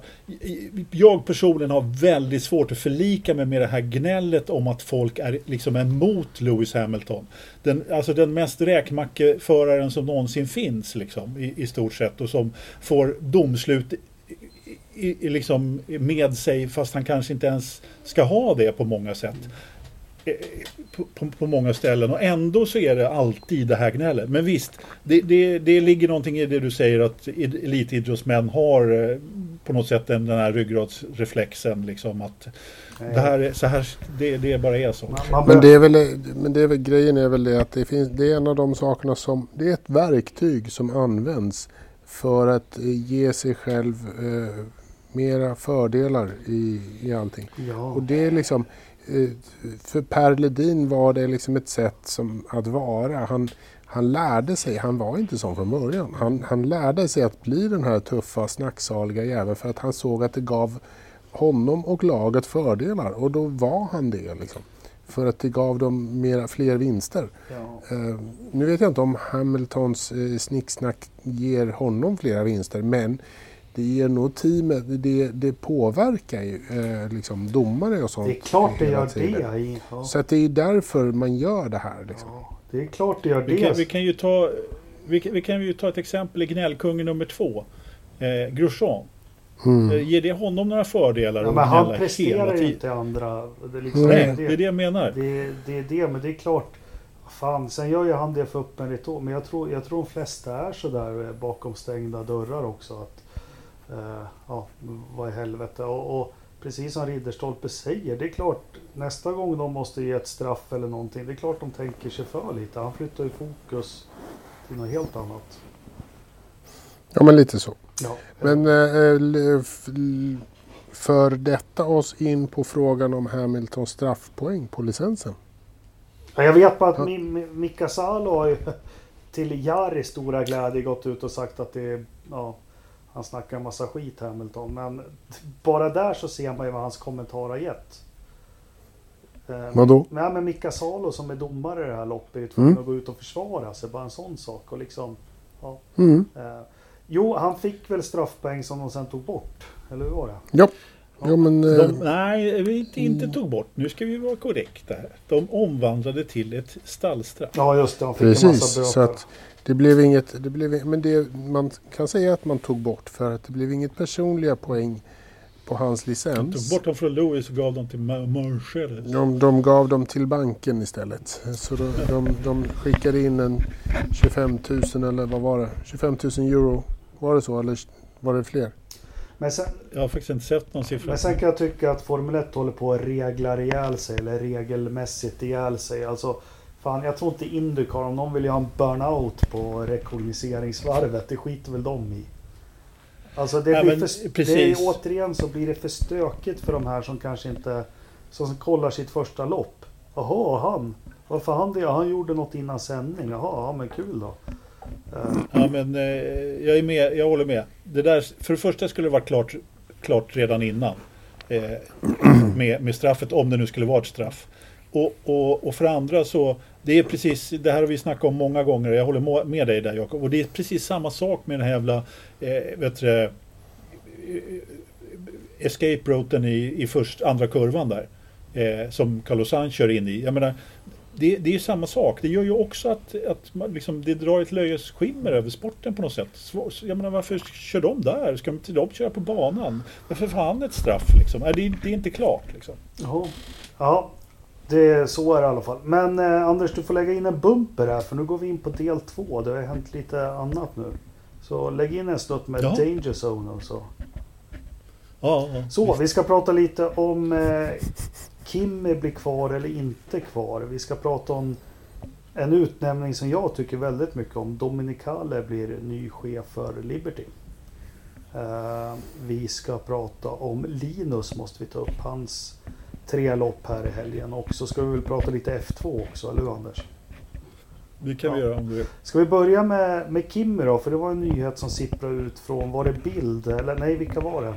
jag personligen har väldigt svårt att förlika mig med det här gnället om att folk är liksom emot Lewis Hamilton. Den, alltså den mest räkmackeföraren som någonsin finns liksom, i, i stort sett och som får domslut i, i, liksom med sig fast han kanske inte ens ska ha det på många sätt på, på, på många ställen och ändå så är det alltid det här gnället. Men visst, det, det, det ligger någonting i det du säger att id- elitidrottsmän har eh, på något sätt den, den här ryggradsreflexen liksom att det här är, så här, det, det bara är så. Men det är väl, men det är väl grejen är väl det att det finns, det är en av de sakerna som, det är ett verktyg som används för att eh, ge sig själv eh, mera fördelar i, i allting. ja. Och det är liksom, för Per Ledin var det liksom ett sätt som att vara. Han, han lärde sig, han var inte sån från början. Han, han lärde sig att bli den här tuffa, snacksaliga jäveln för att han såg att det gav honom och laget fördelar och då var han det. Liksom. För att det gav dem mera, fler vinster. ja. Eh, nu vet jag inte om Hamiltons eh, snicksnack ger honom flera vinster men det ger nog teamet, det, det påverkar ju eh, liksom domare och sånt. Det är klart det gör tiden. det. Ja. Så att det är därför man gör det här. Liksom. Ja, det är klart det gör Vi kan, det. vi kan ju ta vi kan, vi kan ju ta ett exempel i gnällkungen nummer två. Eh, Grosjean. Mm. Eh, ger det honom några fördelar? Ja, men han presterar ju inte andra. Det är, liksom, Nej, det, det är det jag menar. Det, det är det, men det är klart. Fan, sen gör ju han det för öppenhet Men jag tror, jag tror de flesta är sådär eh, bakom stängda dörrar också. Att, ja, vad i helvete. Och, och precis som Ridderstolpe säger, det är klart nästa gång de måste ge ett straff eller någonting. Det är klart de tänker sig för lite. Han flyttar ju fokus till något helt annat. Ja men lite så. Ja, Men eh, l- för detta oss in på frågan om Hamiltons straffpoäng på licensen. Ja, jag vet bara att Ja. Mi- Mi- Mika Salo har ju till Jaris stora glädje gått ut och sagt att det är, ja, han snackar en massa skit Hamilton. Men bara där så ser man ju vad hans kommentar har gett. Eh, Vadå? Men, ja, men Mika Salo som är domare i det här loppet är ju tvungen Mm. att gå ut och försvara sig. Bara en sån sak. Och liksom, ja, Mm. eh, jo, han fick väl straffpoäng som de sen tog bort. Eller hur var det? Ja. Jo, men, eh, De, nej, vi inte, inte tog bort. Nu ska vi vara korrekta här. De omvandlade till ett stallstraff. Ja, just det. Han fick en Precis, massa böter. så att det blev inget, det blev, men det, man kan säga att man tog bort för att det blev inget personliga poäng på hans De licens. tog bort dem från Lewis och gav dem till Mercedes. De, de gav dem till banken istället. Så de, de, de skickade in en 25 000 eller vad var det? 25 000 euro. Var det så eller var det fler? Men sen, Jag har faktiskt inte sett någon siffra. Men sen kan jag tycka att Formel 1 håller på att regla ihjäl sig eller regelmässigt ihjäl sig. Alltså, fan, jag tror inte Indycar, om någon vill ha en burnout på rekognoseringsvarvet, det skiter väl de i. Alltså det Ja, blir för, det är, återigen så blir det för stökigt för de här som kanske inte, som kollar sitt första lopp. Jaha, han, Varför han det? Han gjorde något innan sändning. Jaha, ja, men kul då. Uh. Ja, men eh, jag är med. Jag håller med. Det där, för det första skulle det varit klart, klart redan innan. Eh, med, med straffet, om det nu skulle vara ett straff. Och, och, och för andra så, det är precis, det här har vi snackat om många gånger och jag håller med dig där Jakob. Och det är precis samma sak med den här jävla, eh, vet du, eh, escape routen i, i först, andra kurvan där. Eh, som Carlos kör in i. Jag menar, det, det är samma sak. Det gör ju också att, att man, liksom, det drar ett löjes skimmer över sporten på något sätt. Jag menar, varför kör de där? Ska inte de köra på banan? Varför får han ett straff liksom? Är det, det är inte klart liksom. Ja, ja det, så är det i alla fall. Men eh, Anders, du får lägga in en bumper här för nu går vi in på del två. Det har hänt lite annat nu. Så lägg in en snutt med ja. Danger Zone och så. Ja, ja, så, visst. vi ska prata lite om eh, Kimmy blir kvar eller inte kvar. Vi ska prata om en utnämning som jag tycker väldigt mycket om. Dominicale blir ny chef för Liberty. Uh, vi ska prata om Linus måste vi ta upp. Hans tre lopp här i helgen. Och så ska vi väl prata lite F2 också, eller hur Anders? Det kan ja. vi göra om du vill. Ska vi börja med, med Kimmy då? För det var en nyhet som sipprade ut från, var det Bild? Eller nej, vilka var det?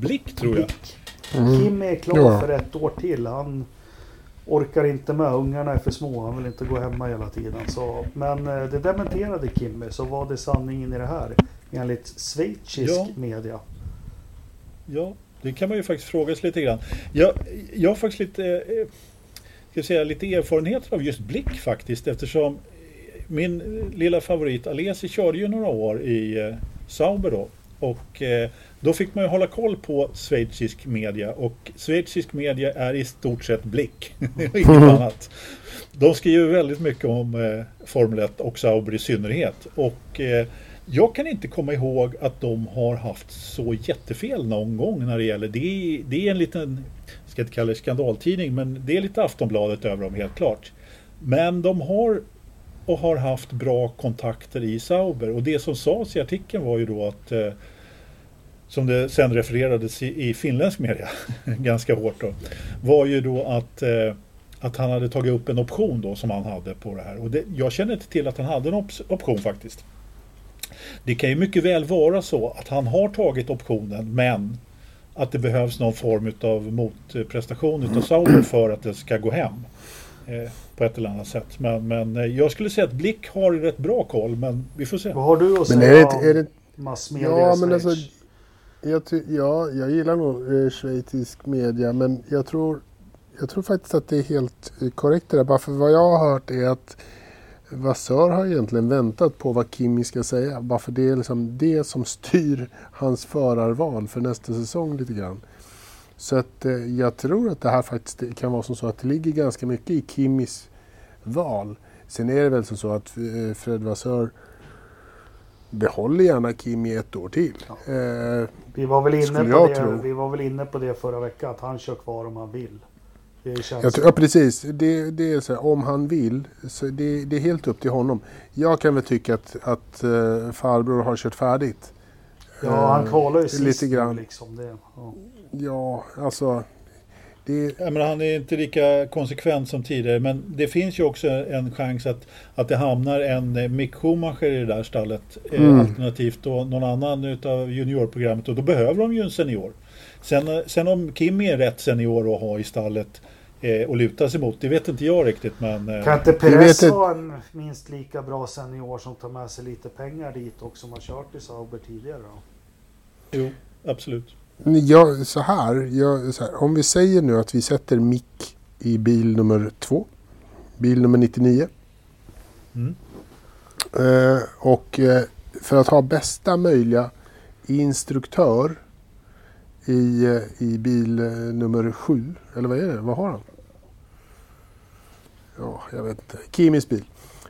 Blick tror jag. Blick. Mm. Kim är klar ja. för ett år till. Han orkar inte med. Ungarna är för små. Han vill inte gå hemma hela tiden. Så, men eh, det dementerade Kimmy. Så var det sanningen i det här? Enligt schweizisk ja. media. Ja, det kan man ju faktiskt fråga sig lite grann. Jag, jag har faktiskt lite, eh, ska säga, lite erfarenheter av just blick faktiskt. Eftersom min lilla favorit Alesi körde ju några år i eh, Sauber då. Och eh, då fick man ju hålla koll på schweizisk media och schweizisk media är i stort sett blick. Inget annat. De skriver väldigt mycket om Formel 1 och Sauber i synnerhet. Och jag kan inte komma ihåg att de har haft så jättefel någon gång när det gäller det. Det är en liten, jag ska inte kalla det skandaltidning, men det är lite Aftonbladet över dem helt klart. Men de har och har haft bra kontakter i Sauber och det som sades i artikeln var ju då att eh, som det sen refererades i, i finländsk media ganska hårt då, var ju då att, eh, att han hade tagit upp en option då som han hade på det här. Och det, jag känner inte till att han hade en op option faktiskt. Det kan ju mycket väl vara så att han har tagit optionen men att det behövs någon form av motprestation utav Sauber för att det ska gå hem. Eh, på ett eller annat sätt. Men, men eh, jag skulle säga att Blick har rätt bra koll men vi får se. Vad har du att säga men är det, är det... om massmedia ja, men alltså, jag, ja, jag gillar nog eh, schweizisk media men jag tror, jag tror faktiskt att det är helt eh, korrekt det där. Bara för vad jag har hört är att Vassör har egentligen väntat på vad Kimi ska säga. Bara för det är liksom det som styr hans förarval för nästa säsong lite grann. Så att eh, jag tror att det här faktiskt kan vara som så att det ligger ganska mycket i Kimis val. Sen är det väl som så att eh, Fred Vassör behåller gärna Kim i ett år till. Ja. Eh, vi, var väl inne på det, vi var väl inne på det förra veckan, att han kör kvar om han vill. Det känns ja, precis. Det, det, är så här, om han vill. Så det, det, är helt upp till honom. Jag kan väl tycka att, att uh, farbror har kört färdigt. Ja, han kvalar ju sist lite grann. Liksom det. Ja. ja, alltså det... Ja, men han är inte lika konsekvent som tidigare men det finns ju också en chans att, att det hamnar en eh, Mick Schumacher i det där stallet eh, mm. alternativt då någon annan utav juniorprogrammet och då behöver de ju en senior. Sen, eh, sen om Kim är rätt senior att ha i stallet eh, och luta sig mot, det vet inte jag riktigt men... Eh, kan inte Perez ha en minst lika bra senior som tar med sig lite pengar dit och som har kört i Sauber tidigare då? Jo, absolut. Ja, så här, jag, så här, Om vi säger nu att vi sätter mick i bil nummer två. Bil nummer 99. Mm. Eh, och eh, för att ha bästa möjliga instruktör i, eh, i bil eh, nummer sju. Eller vad är det? Vad har han? Ja, jag vet inte. Kimis bil.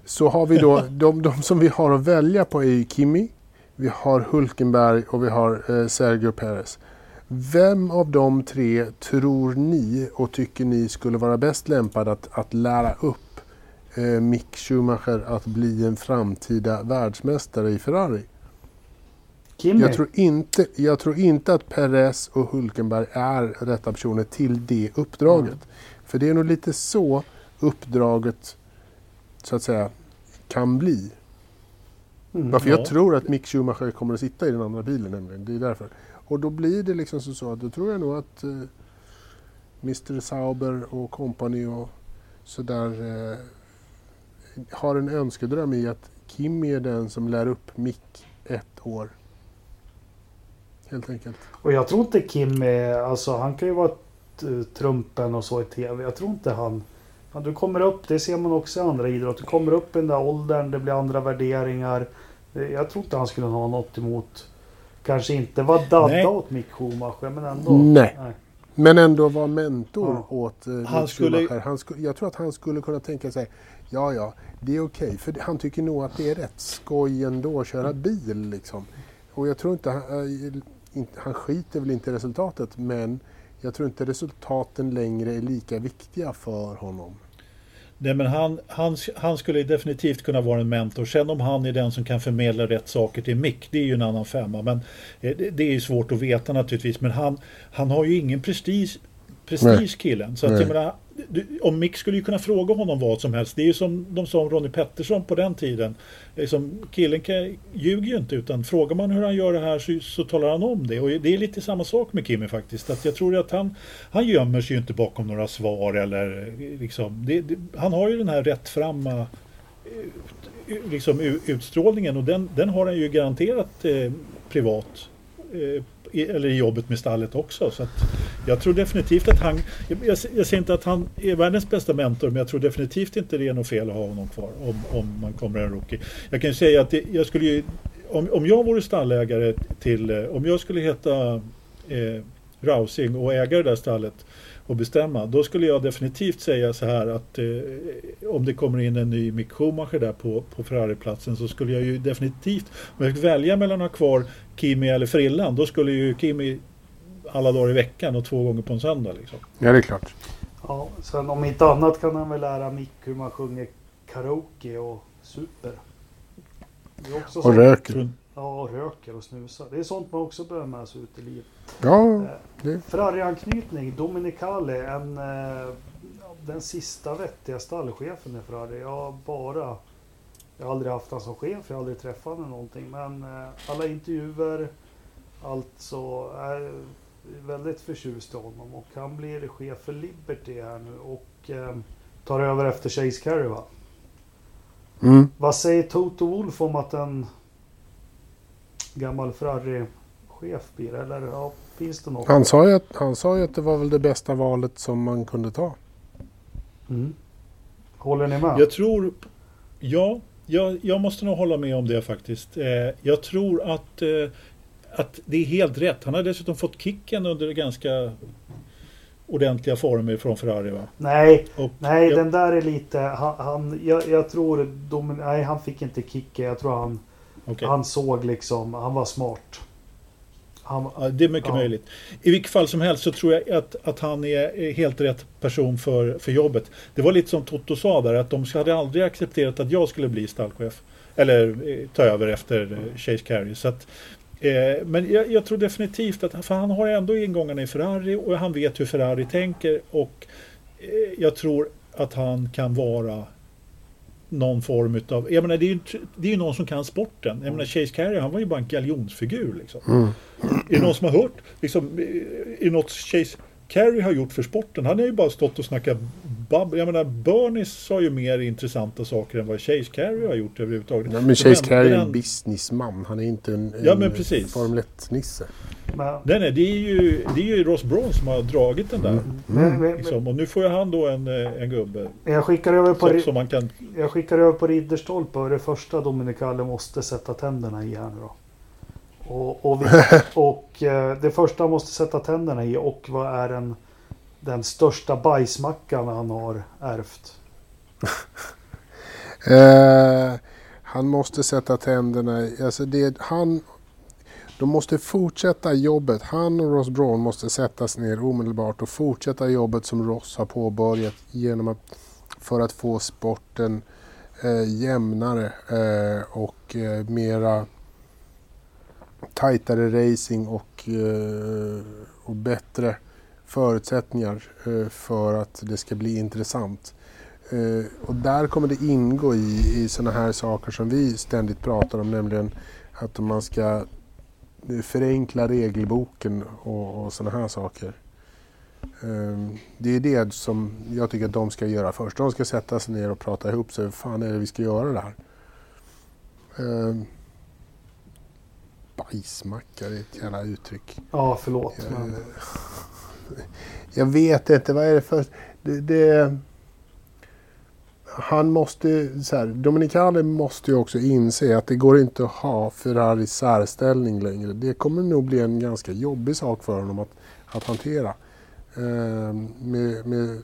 Så har vi då, de, de som vi har att välja på är Kimi, vi har Hulkenberg och vi har eh, Sergio Perez. Vem av de tre tror ni och tycker ni skulle vara bäst lämpad att, att lära upp eh, Mick Schumacher att bli en framtida världsmästare i Ferrari? Kimi. Jag tror, inte, jag tror inte att Perez och Hulkenberg är rätta personer till det uppdraget. Mm. För det är nog lite så uppdraget så att säga kan bli. Mm. Varför Ja. jag tror att Mick Schumacher kommer att sitta i den andra bilen nämligen. Det är därför. Och då blir det liksom så, att då tror jag nog att eh, Mr Sauber och company och sådär eh, har en önskedröm i att Kimi är den som lär upp Mick ett år. Helt enkelt. Och jag tror inte Kim är, alltså han kan ju vara t- trumpen och så i TV. Jag tror inte han... Ja, du kommer upp, det ser man också i andra idrotter. Du kommer upp i den där åldern, det blir andra värderingar. Eh, Jag tror inte han skulle ha något emot... Kanske inte vara dadda Nej. åt Mick Schumacher, men ändå. Nej. Men ändå vara mentor Ja. åt eh, Mick Han skulle- Schumacher. Han sku, jag tror att han skulle kunna tänka sig Ja, ja, det är okej. För det- han tycker nog att det är rätt skoj ändå att köra bil. Liksom. Och jag tror inte han, inte, han skiter väl inte i resultatet men jag tror inte resultaten längre är lika viktiga för honom. Nej, men han, han, han skulle definitivt kunna vara en mentor. Sen om han är den som kan förmedla rätt saker till Mick, det är ju en annan femma. Men eh, det, det är ju svårt att veta naturligtvis. Men han, han har ju ingen prestige, prestige killen. Så att, jag menar, du, om Mick skulle ju kunna fråga honom vad som helst. Det är ju som de sa om Ronnie Pettersson på den tiden. Liksom, killen kan, ljuger ju inte utan frågar man hur han gör det här så, så talar han om det. Och det är lite samma sak med Kimmy faktiskt. Att jag tror att han, han gömmer sig ju inte bakom några svar eller liksom. Det, det, han har ju den här rättframma eh, liksom, utstrålningen och den, den har han ju garanterat eh, privat. Eh, eller i jobbet med stallet också. Så att jag tror definitivt att han, jag, jag, ser säger inte att han är världens bästa mentor men jag tror definitivt inte det är något fel att ha honom kvar om, om man kommer en rookie. Jag kan ju säga att det, jag skulle ju, om, om jag vore stallägare till, eh, om jag skulle heta eh, Rausing och äga det där stallet och bestämma, då skulle jag definitivt säga så här att eh, om det kommer in en ny Mick Schumacher där på, på Ferrari-platsen så skulle jag ju definitivt, om jag fick välja mellan att ha kvar Kimi eller Frillan, då skulle ju Kimi alla dagar i veckan och två gånger på en söndag. Liksom. Ja, det är klart. Ja, sen om inte annat kan han väl lära Mick hur man sjunger karaoke och super. Det är också Och röker. Ja, och röker och snusar. Det är sånt man också behöver med sig ut i livet. Ja, Eh, det, Ferrari-anknytning, Dominicali, en, eh, den sista vettiga stallchefen i Ferrari. Jag bara, jag har aldrig haft honom som chef, jag har aldrig träffat honom eller någonting. Men eh, alla intervjuer, allt så är väldigt förtjust i honom. Och han blir chef för Liberty här nu och eh, tar över efter Chase Carey va? mm. Vad säger Toto Wolf om att en gammal Ferrari-chef blir? Eller ja, finns det något? han, sa ju att, han sa ju att det var väl det bästa valet som man kunde ta. Mm. Håller ni med? Jag tror, ja, jag, jag måste nog hålla med om det faktiskt. Eh, jag tror att, eh, att det är helt rätt. Han har dessutom fått kicken under ganska ordentliga former från Ferrari va? Nej, Och nej jag, den där är lite... Han, han, jag, jag tror... De, nej, han fick inte kicken. Jag tror han, okej. han såg liksom... Han var smart. Han, Ja, det är mycket Ja. möjligt. I vilket fall som helst så tror jag att, att han är är helt rätt person för, för jobbet. Det var lite som Toto sa där att de hade aldrig accepterat att jag skulle bli stallchef. Eller eh, ta över efter eh, Chase Carey. Så att, eh, men jag, jag tror definitivt att för han har ändå ingångarna i Ferrari och han vet hur Ferrari tänker. Och eh, jag tror att han kan vara någon form utav, jag menar det är ju, det är ju någon som kan sporten. Jag menar Chase Carey han var ju bara en galjonsfigur liksom. Mm. Är det någon som har hört? Liksom, är något Chase Carey har gjort för sporten? Han har ju bara stått och snackat babb. Jag menar Bernie sa ju mer intressanta saker än vad Chase Carey har gjort överhuvudtaget. Ja, men Chase Carey är en businessman. Han är inte en, en Ja, men precis. Formel 1-nisse. men, Nej, nej, det är ju, det är ju Ross Braun som har dragit den där. Mm. men, men, Liksom. Och nu får ju han då en, eh, en gubbe jag, skickar över på, som, ri- som kan... jag skickar över på Ridderstolpe och det första Dominicale måste sätta tänderna i här nu då. Och, och, vi, och eh, det första han måste sätta tänderna i och vad är den, den största bajsmackan han har ärvt? Eh, han måste sätta tänderna i... Alltså det, han, de måste fortsätta jobbet. Han och Ross Braun måste sättas ner omedelbart och fortsätta jobbet som Ross har påbörjat genom att, för att få sporten eh, jämnare eh, och eh, mera tajtare racing och, eh, och bättre förutsättningar eh, för att det ska bli intressant. Eh, och där kommer det ingå i, i sådana här saker som vi ständigt pratar om, nämligen att man ska eh, förenkla regelboken och, och sådana här saker. Ehm, det är det som jag tycker att de ska göra först. De ska sätta sig ner och prata ihop sig. Hur fan är det vi ska göra det här? Ehm, bajsmacka, det är ett jävla uttryck. Ja, förlåt. Jag, men... jag vet inte, vad är det för... Det, det, han måste, så här, Dominicale måste ju också inse att det går inte att ha Ferraris särställning längre. Det kommer nog bli en ganska jobbig sak för honom att, att hantera. Eh, med, med,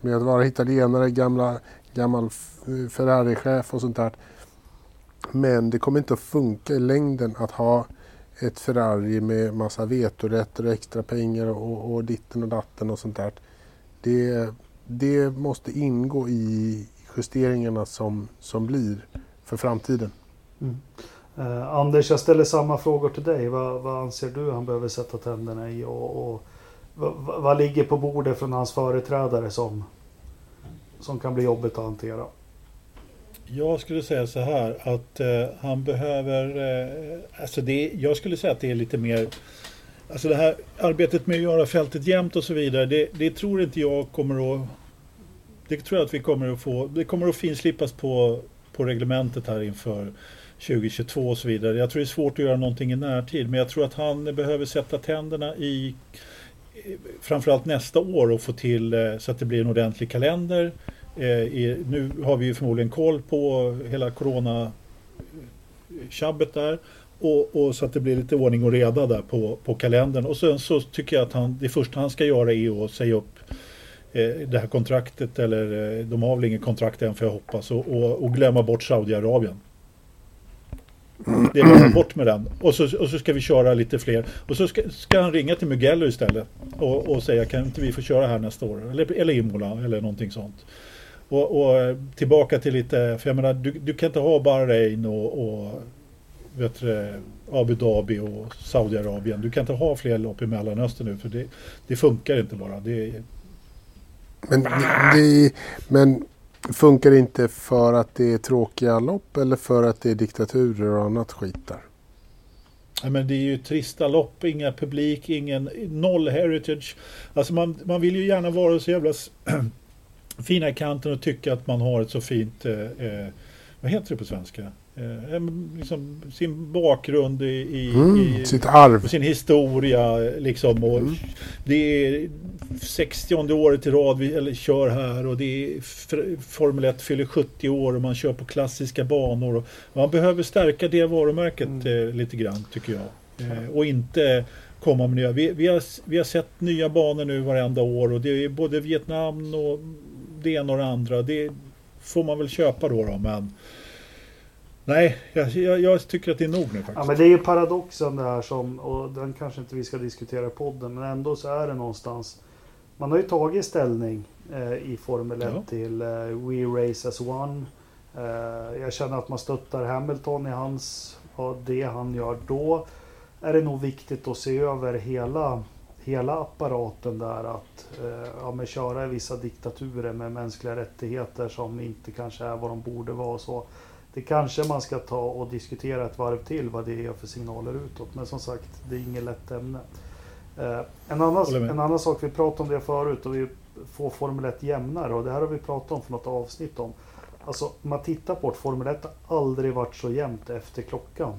med att vara italienare, gamla, gammal Ferrari-chef och sånt där. Men det kommer inte att funka i längden att ha ett Ferrari med massa vetorätter och extra pengar och, och ditten och datten och sånt där. Det, det måste ingå i justeringarna som, som blir för framtiden. Mm. Eh, Anders, jag ställer samma frågor till dig. Vad, vad anser du han behöver sätta tänderna i? Och, och vad, vad ligger på bordet från hans företrädare som, som kan bli jobbigt att hantera? Jag skulle säga så här att eh, han behöver, eh, alltså det, jag skulle säga att det är lite mer Alltså det här arbetet med att göra fältet jämnt och så vidare, det, det tror inte jag kommer att... Det tror jag att vi kommer att få, det kommer att finslipas på, på reglementet här inför 2022 och så vidare. Jag tror det är svårt att göra någonting i närtid, men jag tror att han behöver sätta tänderna i framförallt nästa år och få till eh, så att det blir en ordentlig kalender. Eh, i, nu har vi ju förmodligen koll på hela corona tjabbet där. Och, och, så att det blir lite ordning och reda där på, på kalendern. Och sen så tycker jag att han, det första han ska göra är att säga upp eh, det här kontraktet eller eh, de har väl inget kontrakt än för jag hoppas och, och, och glömma bort Saudiarabien. Det är bort med den. Och så, och så ska vi köra lite fler. Och så ska, ska han ringa till Mugello istället och, och säga kan inte vi få köra här nästa år? Eller, eller Imola eller någonting sånt. Och, och, tillbaka till lite, för jag menar du, du kan inte ha Bahrain och, och vet du, Abu Dhabi och Saudiarabien. Du kan inte ha fler lopp i Mellanöstern nu för det, det funkar inte bara. Det, men, det, men funkar det inte för att det är tråkiga lopp eller för att det är diktaturer och annat skit där? Ja, men det är ju trista lopp, inga publik, ingen noll heritage. Alltså man, man vill ju gärna vara så jävla fina i kanten och tycka att man har ett så fint, eh, eh vad heter det på svenska? Eh, liksom sin bakgrund i, i, mm, i sitt arv. sin historia. Liksom, och mm. Det är 60 året i rad vi eller, kör här och det är Formel 1 fyller 70 år och man kör på klassiska banor. Och man behöver stärka det varumärket mm. eh, lite grann tycker jag. Eh, och inte komma med nya. Vi, vi, har, vi har sett nya banor nu varenda år och det är både Vietnam och det ena och det andra. Det får man väl köpa då, då men Nej, jag, jag, jag, tycker att det är nog nu faktiskt. Ja, men det är ju paradoxen det här som, och den kanske inte vi ska diskutera i podden, men ändå så är det någonstans. Man har ju tagit ställning eh, i Formel 1 ja. till eh, We Race as One. Eh, jag känner att man stöttar Hamilton i hans, och det han gör då. Är det nog viktigt att se över hela, hela apparaten där att eh, ja, men köra i vissa diktaturer med mänskliga rättigheter som inte kanske är vad de borde vara och så det kanske man ska ta och diskutera ett varv till vad det är för signaler utåt. Men som sagt, det är inget lätt ämne. Eh, en, annan, en annan sak, vi pratade om det förut och vi får Formel 1 jämnare och det här har vi pratat om för något avsnitt om. Alltså, man tittar på det, Formel 1 har aldrig varit så jämnt efter klockan.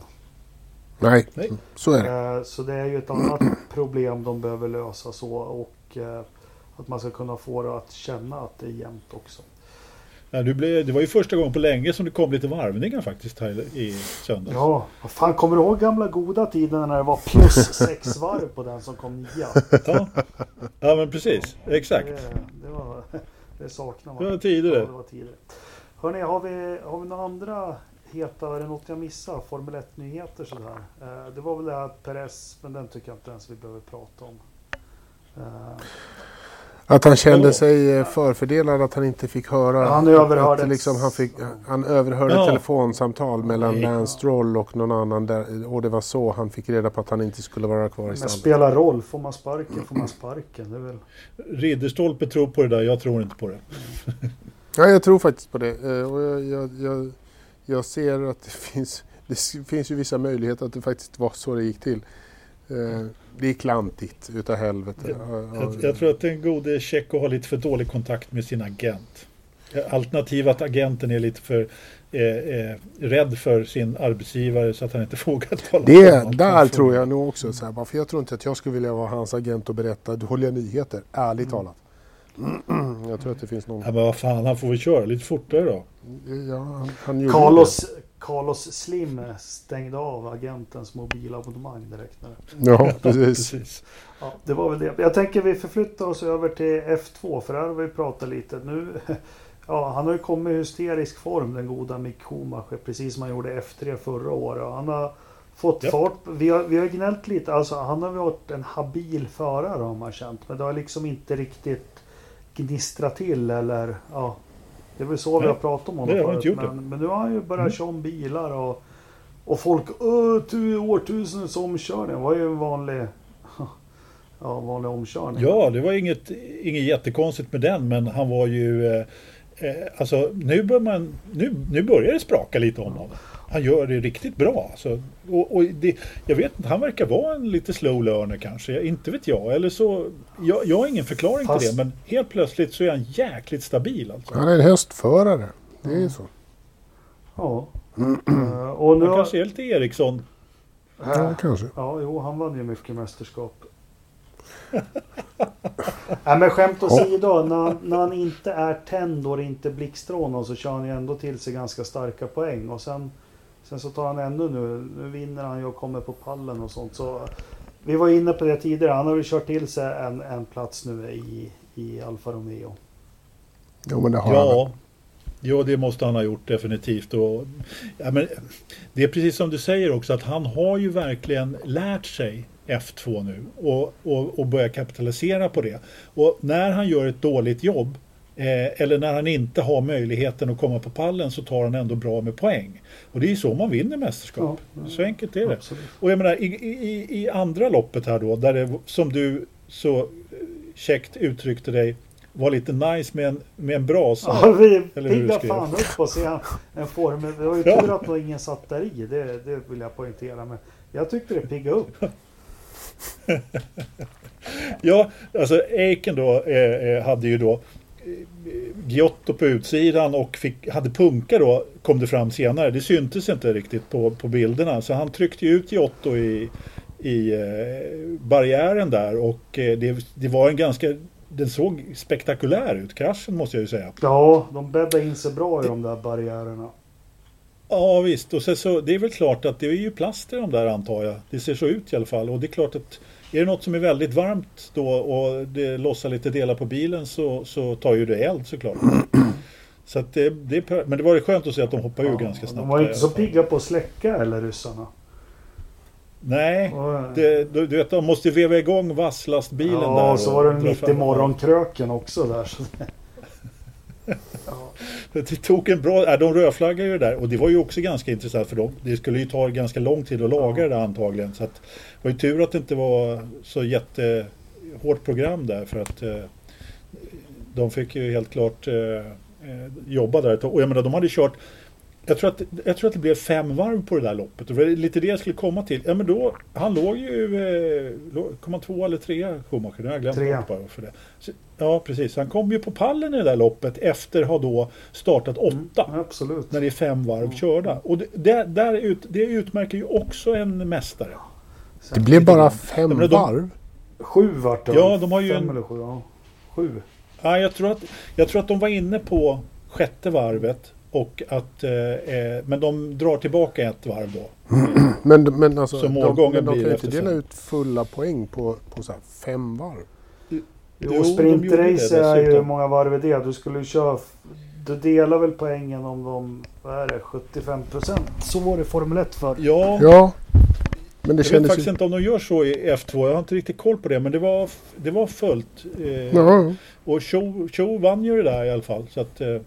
Nej, Nej. så är det. Eh, så det är ju ett annat problem de behöver lösa så och eh, att man ska kunna få det att känna att det är jämnt också. Ja, du blev, det var ju första gången på länge som det kom lite varvningar faktiskt här i söndags. Ja, vad fan kommer du ihåg gamla goda tiden när det var plus sex varv på den som kom nia? Ja, ja men precis, exakt. Det, det, var, det saknar man. Det var tidigare. Ja, det var tidigare. Hörrni, har vi, har vi några andra heta, är det något jag missar? Formel 1 nyheter sådär. Eh, det var väl det här Perez, men den tycker jag inte ens vi behöver prata om. Eh, att han kände sig eh, förfördelad att han inte fick höra. Han överhörde. Att, liksom, han, fick, han överhörde ja. telefonsamtal mellan ja. Lance Stroll och någon annan. Där, och det var så han fick reda på att han inte skulle vara kvar i stallet. Men spelar roll. Får man sparken får man sparken. Det är väl... Ridderstolpe tror på det där. Jag tror inte på det. Ja, jag tror faktiskt på det. Och jag, jag, jag, jag ser att det finns, det finns ju vissa möjligheter att det faktiskt var så det gick till. Eh, det är klantigt utav helvete. Jag, jag, tror att den gode Tjecko har lite för dålig kontakt med sin agent. Alternativt att agenten är lite för eh, eh, rädd för sin arbetsgivare så att han inte vågar tala det, om Där tror jag nog också. Så här, för jag tror inte att jag skulle vilja vara hans agent och berätta dåliga nyheter, ärligt mm. talat. Jag tror att det finns någon... Ja, men vad fan, han får väl köra lite fortare då. Ja, han, han Carlos, Carlos Slim stängde av agentens mobilabonnemang direkt. När ja, precis. precis. Ja, det var väl det. Jag tänker vi förflyttar oss över till F2 för här har vi pratat lite. Nu, ja, han har ju kommit i hysterisk form den goda Mick Schumacher precis som han gjorde F3 förra året. Han har fått ja. fart. Vi har, vi har gnällt lite. Alltså, han har varit en habil förare har man känt. Men det har liksom inte riktigt gnistrat till eller ja, det är väl så Nej, vi har pratat om honom förut. Men, men, nu har han ju börjat mm. köra om bilar och, och folk årtusendets omkörning. Var ju en vanlig, ja, vanlig omkörning. Ja, det var inget, inget jättekonstigt med den men han var ju eh, eh, Alltså nu, bör man, nu, nu börjar det spraka lite om honom han gör det riktigt bra. Alltså, och, och det, jag vet inte, han verkar vara en lite slow learner kanske. Inte vet jag. Eller så, jag, jag har ingen förklaring Fast... till det. Men helt plötsligt så är han jäkligt stabil. Alltså. Han är en hästförare. Det är ju så. Ja. uh, och nu han kanske är lite Eriksson. Ja, kanske. Ja, jo, han vann ju mycket mästerskap. Nej men skämt åsido, när, han, när han inte är tänd och det inte blixtrånar så kör han ju ändå till sig ganska starka poäng. Och sen Sen så tar han ändå nu, nu vinner han ju och kommer på pallen och sånt. Så vi var inne på det tidigare, han har ju kört till sig en, en plats nu i, i Alfa Romeo. Jo men det har ja. han. Ja, det måste han ha gjort definitivt. Och, ja, men, det är precis som du säger också att han har ju verkligen lärt sig F2 nu och, och, och börjar kapitalisera på det. Och när han gör ett dåligt jobb Eh, eller när han inte har möjligheten att komma på pallen så tar han ändå bra med poäng. Och det är så man vinner mästerskap. Ja, så enkelt är det. Absolut. Och jag menar i, i, i, andra loppet här då, där det som du så käckt uttryckte dig var lite nice med en, med en brasa. Ja, vi piggade fan upp och se en form. Det var ju tur att det ingen satt där i. Det, det vill jag poängtera. Men jag tyckte det piggade upp. ja, alltså Eiken då eh, eh hade ju då Giotto på utsidan och fick, hade punka då kom det fram senare. Det syntes inte riktigt på, på bilderna så han tryckte ut Giotto i, i eh, barriären där och eh, det, det var en ganska den såg spektakulär ut, kraschen måste jag ju säga. Ja, de bäddade in sig bra i de där barriärerna. Ja visst, och så, så, det är väl klart att det är ju plast i de där antar jag. Det ser så ut i alla fall och det är klart att är det något som är väldigt varmt då och det lossar lite delar på bilen så, så tar ju det eld såklart. Så det, det, men det var ju skönt att se att de hoppade ja, ur ganska snabbt. De var inte så pigga på att släcka eller ryssarna. Nej, det, du, du, vet de måste veva igång vasslastbilen ja, där. Ja, så var det mitt i morgonkröken också där. Så ja. Det tog en bra... de rödflaggade ju det där och det var ju också ganska intressant för dem. Det skulle ju ta ganska lång tid att laga det där antagligen. Så att, det var ju tur att det inte var så jättehårt program där för att eh, de fick ju helt klart eh, eh jobba där. Och jag menar de hade kört jag tror, att, jag tror att det blev fem varv på det där loppet. Och det var lite det jag skulle komma till. Ja, men då, han låg ju... Eh, kom han två eller tre Schumacher? Jag har glömt tre. bara för det. Så, ja, precis. Han kom ju på pallen i det där loppet efter att ha då startat åtta. Mm, absolut. När det är fem varv mm. körda. Och det, det, där ut, det utmärker ju också en mästare. Det blev bara fem de, varv? Sju vart det. Ja, de har ju fem en... eller sju. Ja. Sju. Ja, jag, tror att, jag tror att de var inne på sjätte varvet. Och att, eh, eh, men de drar tillbaka ett varv då. men, men alltså, så de, men de kan inte dela ut fulla poäng på, på så fem varv. Jo, sprintrace är ju hur många varv är det? Du skulle ju köra... Du delar väl poängen om de... Vad är det? 75 procent? Så var det Formel 1 för. Ja. ja. Men det jag vet faktiskt ju... inte om de gör så i F2. Jag har inte riktigt koll på det. Men det var, det var fullt. Eh, ja. Och Show, Show vann ju det där i alla fall. Så att, eh,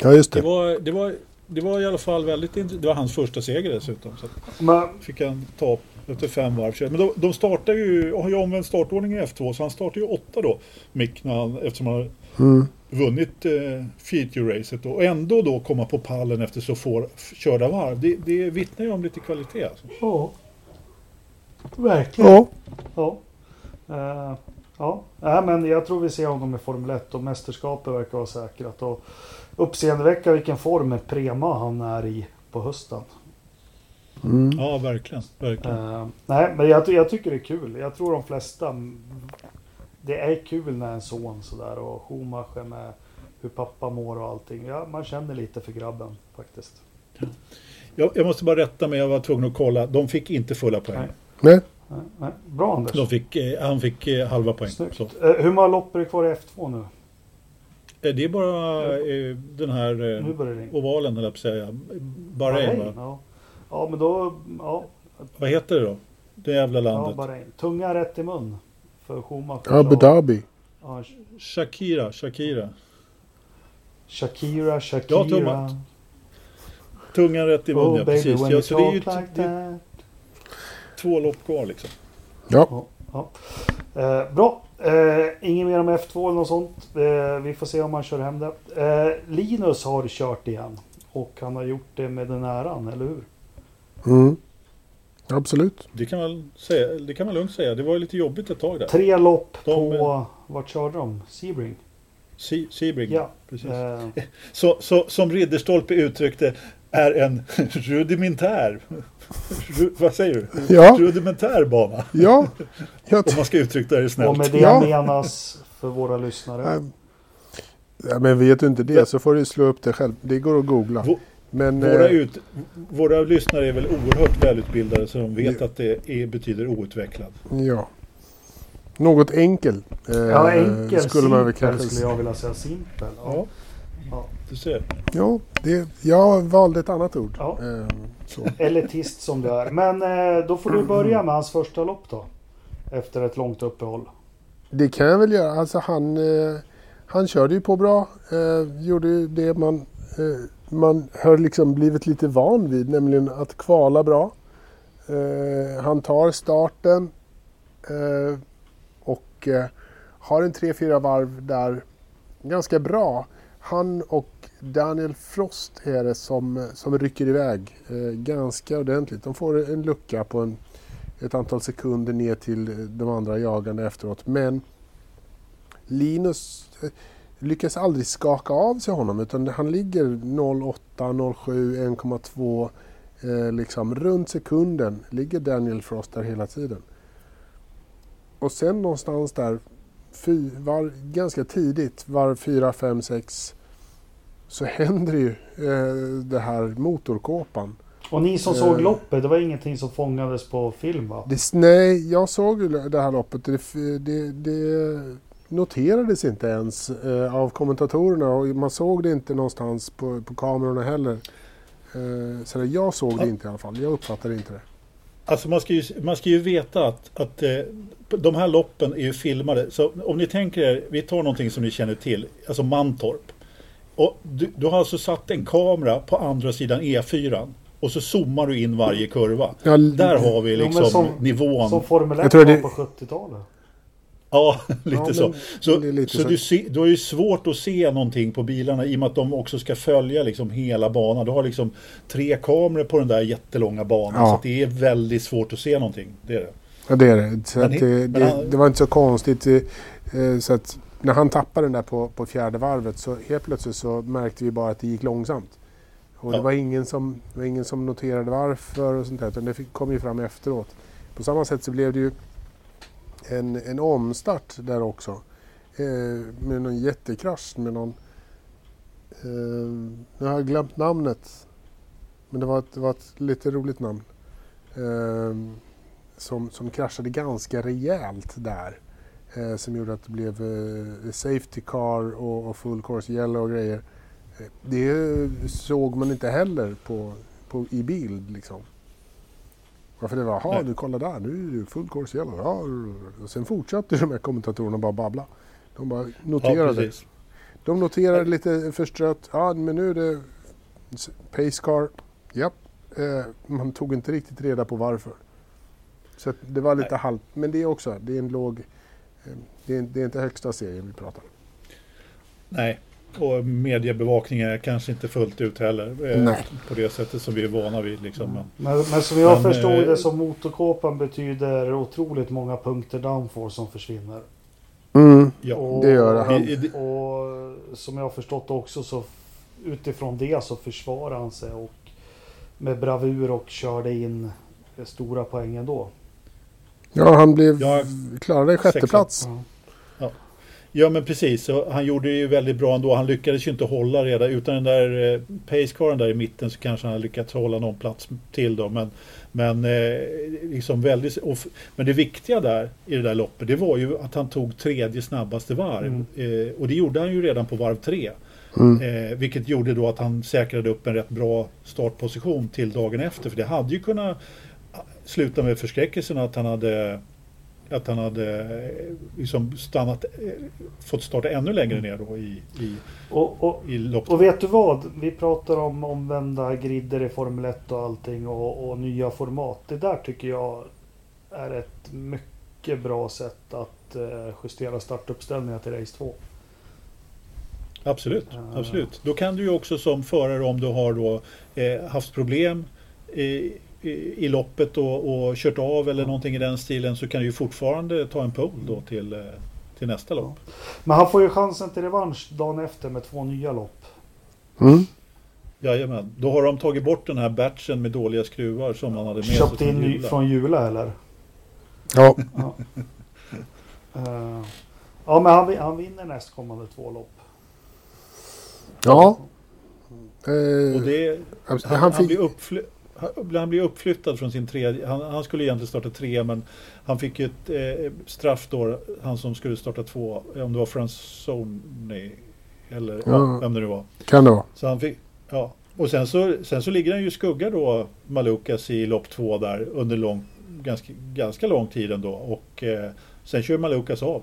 Ja, just det. Det var, det var det var i alla fall väldigt int- Det var hans första seger dessutom. Så Men, fick han ta efter fem varv. Men de, de startar ju, har ju omvänd startordning i F2 så han startar ju åtta då. Mick när han, eftersom han har Mm. vunnit eh, feature-racet och ändå då komma på pallen efter så få körda varv. Det, det vittnar ju om lite kvalitet alltså. ja. Verkligen. Ja, Ja. Eh, ja. Nej, men jag tror vi ser honom i Formel 1 och mästerskapet verkar vara säkrat. Och uppseendeväckande vilken form Prema han är i på hösten. mm. Ja, verkligen. verkligen. Eh, nej, men jag, jag tycker det är kul. Jag tror de flesta... Det är kul när en son sådär och Schumacher med hur pappa mår och allting. Ja, man känner lite för grabben faktiskt. Jag, jag måste bara rätta mig, jag var tvungen att kolla. De fick inte fulla poäng. Nej. nej. Nej, nej. Bra Anders. De fick, eh, han fick eh, halva poäng. Snyggt. Så. Eh, hur många lopp är det kvar i F2 nu? Det är bara eh, den här eh, ovalen, eller jag på att säga. Bahrain, va? Ja. ja, men då... Ja, Vad heter det då? Det jävla ja landet. Bahrain. Tunga rätt i mun. För Schumacher. Abu Dhabi. Ja, Shakira, Shakira. Shakira, Shakira. Ja, Thomas. Tungan rätt i mun, Oh ja baby precis. Ja, så det är ju like det är that. två lopp kvar liksom. Ja, Ja. Eh, bra. Eh, inget mer om F2 eller något sånt. Eh, vi får se om han kör hem det. Eh, Linus har kört igen. Och han har gjort det med den äran, eller hur? mm. absolut. Det kan, man säga, det kan man lugnt säga. Det var ju lite jobbigt ett tag där. Tre lopp De- på... Vart körde de? Sebring? Se- Sebring, Ja. precis. Eh, Så, så, som Ridderstolpe uttryckte, är en rudimentär, ru, vad säger du? Ja, Rudimentär bana. ja. Jag Om man ska uttrycka det och snällt. med det Ja. menas för våra lyssnare. Ja, men vet du inte det så får du slå upp det själv. Det går att googla. Vå- Men Våra, eh, ut, våra lyssnare är väl oerhört välutbildade så de vet Ja. att det är, betyder outvecklad. ja. Något enkel. eh, Ja, enkel, skulle man väl kanske skulle jag vilja säga. Simpel. Ja. Ja, Ja. du ser. Ja, det, jag valde ett annat ord. Ja. Eh, så. Elitist som du är. Men eh, då får du börja med hans första lopp då. Efter ett långt uppehåll. Det kan jag väl göra. Alltså han, eh, han körde ju på bra. Eh, gjorde ju det man, eh, man har liksom blivit lite van vid, nämligen att kvala bra. Eh, han tar starten eh, och har en 3-4 varv där ganska bra. Han och Daniel Frost är det som, som rycker iväg eh, ganska ordentligt. De får en lucka på en, ett antal sekunder ner till de andra jagande efteråt. Men Linus eh, lyckas aldrig skaka av sig honom utan han ligger 0,8, 0,7, 1,2 eh, liksom runt sekunden ligger Daniel Frost där hela tiden. Och sen någonstans där fy, var, ganska tidigt, var 4, 5, 6 så händer ju eh, det här motorkåpan. Och ni som Eh. såg loppet, det var ingenting som fångades på film va? Det, nej, jag såg ju det här loppet. Det, det, det noterades inte ens eh, av kommentatorerna och man såg det inte någonstans på, på kamerorna heller. Eh, så jag såg det inte i alla fall. Jag uppfattade inte det. Alltså man ska ju, man ska ju veta att, att eh, de här loppen är ju filmade. Så om ni tänker er, vi tar någonting som ni känner till, alltså Mantorp. Och du, du har alltså satt en kamera på andra sidan E4 och så zoomar du in varje kurva. Ja, Där har vi liksom som- nivån. Som Formel 1 Jag tror var det- på 70-talet. Ja, lite Ja, men så. Så, lite så, så. Du, se, du har ju svårt att se någonting på bilarna i och med att de också ska följa liksom hela banan. Du har liksom tre kameror på den där jättelånga banan. Ja. Så det är väldigt svårt att se någonting. Det är det. Ja, det är det. Så Men det, men det, det var inte så konstigt. eh, Så att när han tappade den där på, på fjärde varvet så helt plötsligt så märkte vi bara att det gick långsamt. Och det Ja. var ingen som, det var ingen som noterade varför och sånt där. Utan det fick, kom ju fram efteråt. På samma sätt så blev det ju en, en omstart där också. Eh, med någon jättekrasch med någon... Eh, nu har jag glömt namnet. Men det var ett, det var ett lite roligt namn. Eh, som, som kraschade ganska rejält där. Eh, som gjorde att det blev eh, safety car och, och full course yellow och grejer. Eh, det såg man inte heller på, på, i bild liksom. Varför det var, Nej. du kolla där, nu är det full course yellow. Ja, och sen fortsatte de här kommentatorerna bara babbla. De bara Ja, noterade. precis. de noterade lite förstrött, ja men nu är det Pacecar, ja. Eh, man tog inte riktigt reda på varför. Så det var lite halvt. Men det är också, det är en låg... Eh, det, är, det är inte högsta serien vi pratar om. Nej, och mediebevakningen är kanske inte fullt ut heller. Eh, Nej. På det sättet som vi är vana vid. Liksom. Men, Men, men som jag Men, förstod eh, det så motorkåpan betyder otroligt många punkter downforce som försvinner. Mm, ja. Och- det gör det. Och som jag har förstått också så utifrån det så försvarar han sig och med bravur och körde in stora poäng ändå. Ja, han blev, Ja, klarade sjätte sexa. plats. Ja. Ja men precis, han gjorde det ju väldigt bra ändå. Han lyckades ju inte hålla redan. Utan den där eh, pacecaren där i mitten så kanske han hade lyckats hålla någon plats till då. Men, men, eh, liksom väldigt, och, men det viktiga där i det där loppet det var ju att han tog tredje snabbaste varv. Mm. Eh, och det gjorde han ju redan på varv tre. Mm. Eh, vilket gjorde då att han säkrade upp en rätt bra startposition till dagen efter. För det hade ju kunnat sluta med förskräckelsen att han hade att han hade eh, liksom stannat, eh, fått starta ännu längre ner då i, i, Och, och, i lopp och vet du vad? Vi pratar om omvända grider i Formel 1 och allting och, och nya format. Det där tycker jag är ett mycket bra sätt att eh, justera startuppställningar till race 2. Absolut, absolut. Då kan du ju också som förare om du har då eh, haft problem i, i, loppet och, och kört av eller någonting i den stilen så kan du ju fortfarande ta en pole då till, eh, till nästa lopp. Men han får ju chansen till revansch dagen efter med två nya lopp. Mm. Jajamän, då har de tagit bort den här batchen med dåliga skruvar som han hade med Köpt sig in från Jula. från Jula eller? Ja, Ja. Eh, ja men han, han vinner nästkommande två lopp. ja. Och Eh, det, han, han, han han, fick, blir uppfly, han, blir uppflyttad från sin tredje. Han, han skulle egentligen starta tre men han fick ju ett eh, straff då. Han som skulle starta två. Om det var Franzoni. Eller ja. Ja. vem det nu var. kan det vara. Så han fick, ja. Och sen så, sen så ligger han ju skugga då Malukas i lopp två där under lång, ganska, ganska lång tid ändå. Och eh, sen kör Malukas av.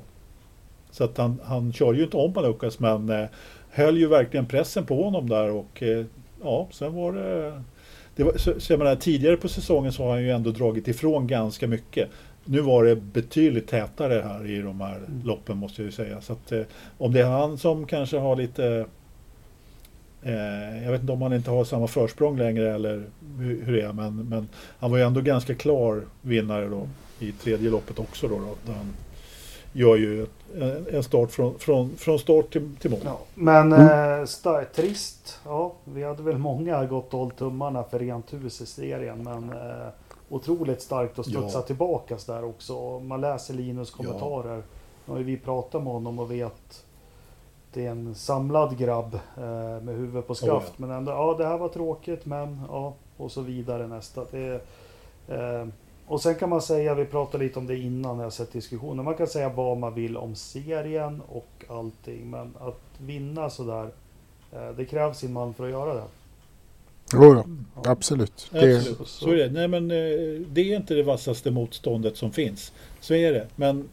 Så att han, han kör ju inte om Malukas men eh, höll ju verkligen pressen på honom där och eh, ja, sen var det... det var, så, så menar, tidigare på säsongen så har han ju ändå dragit ifrån ganska mycket. Nu var det betydligt tätare här i de här loppen måste jag ju säga. Så att, eh, om det är han som kanske har lite Eh, jag vet inte om han inte har samma försprång längre eller hur, hur det är. Men, men han var ju ändå ganska klar vinnare då i tredje loppet också. Då, då där han gör ju ett, en- start från, från, från start till, till mål. Ja. Men Mm. eh, trist. Ja, vi hade väl många gått och hållit tummarna för rent hus i serien. Men eh, otroligt starkt att studsa Ja. tillbaka där också. Man läser Linus kommentarer. Ju vi pratat med honom och vet det är en samlad grabb eh, med huvudet på skaft. Oh, Men ändå, ja det här var tråkigt men ja och så vidare nästa. Det, eh, och sen kan man säga, vi pratade lite om det innan när jag sett diskussionen. Man kan säga vad man vill om serien och allting. Men att vinna sådär, eh, det krävs sin man för att göra det. Jo, Ja. absolut. Det, Absolut, så är det. Nej, men, eh, det är inte det vassaste motståndet som finns. Så är det. Men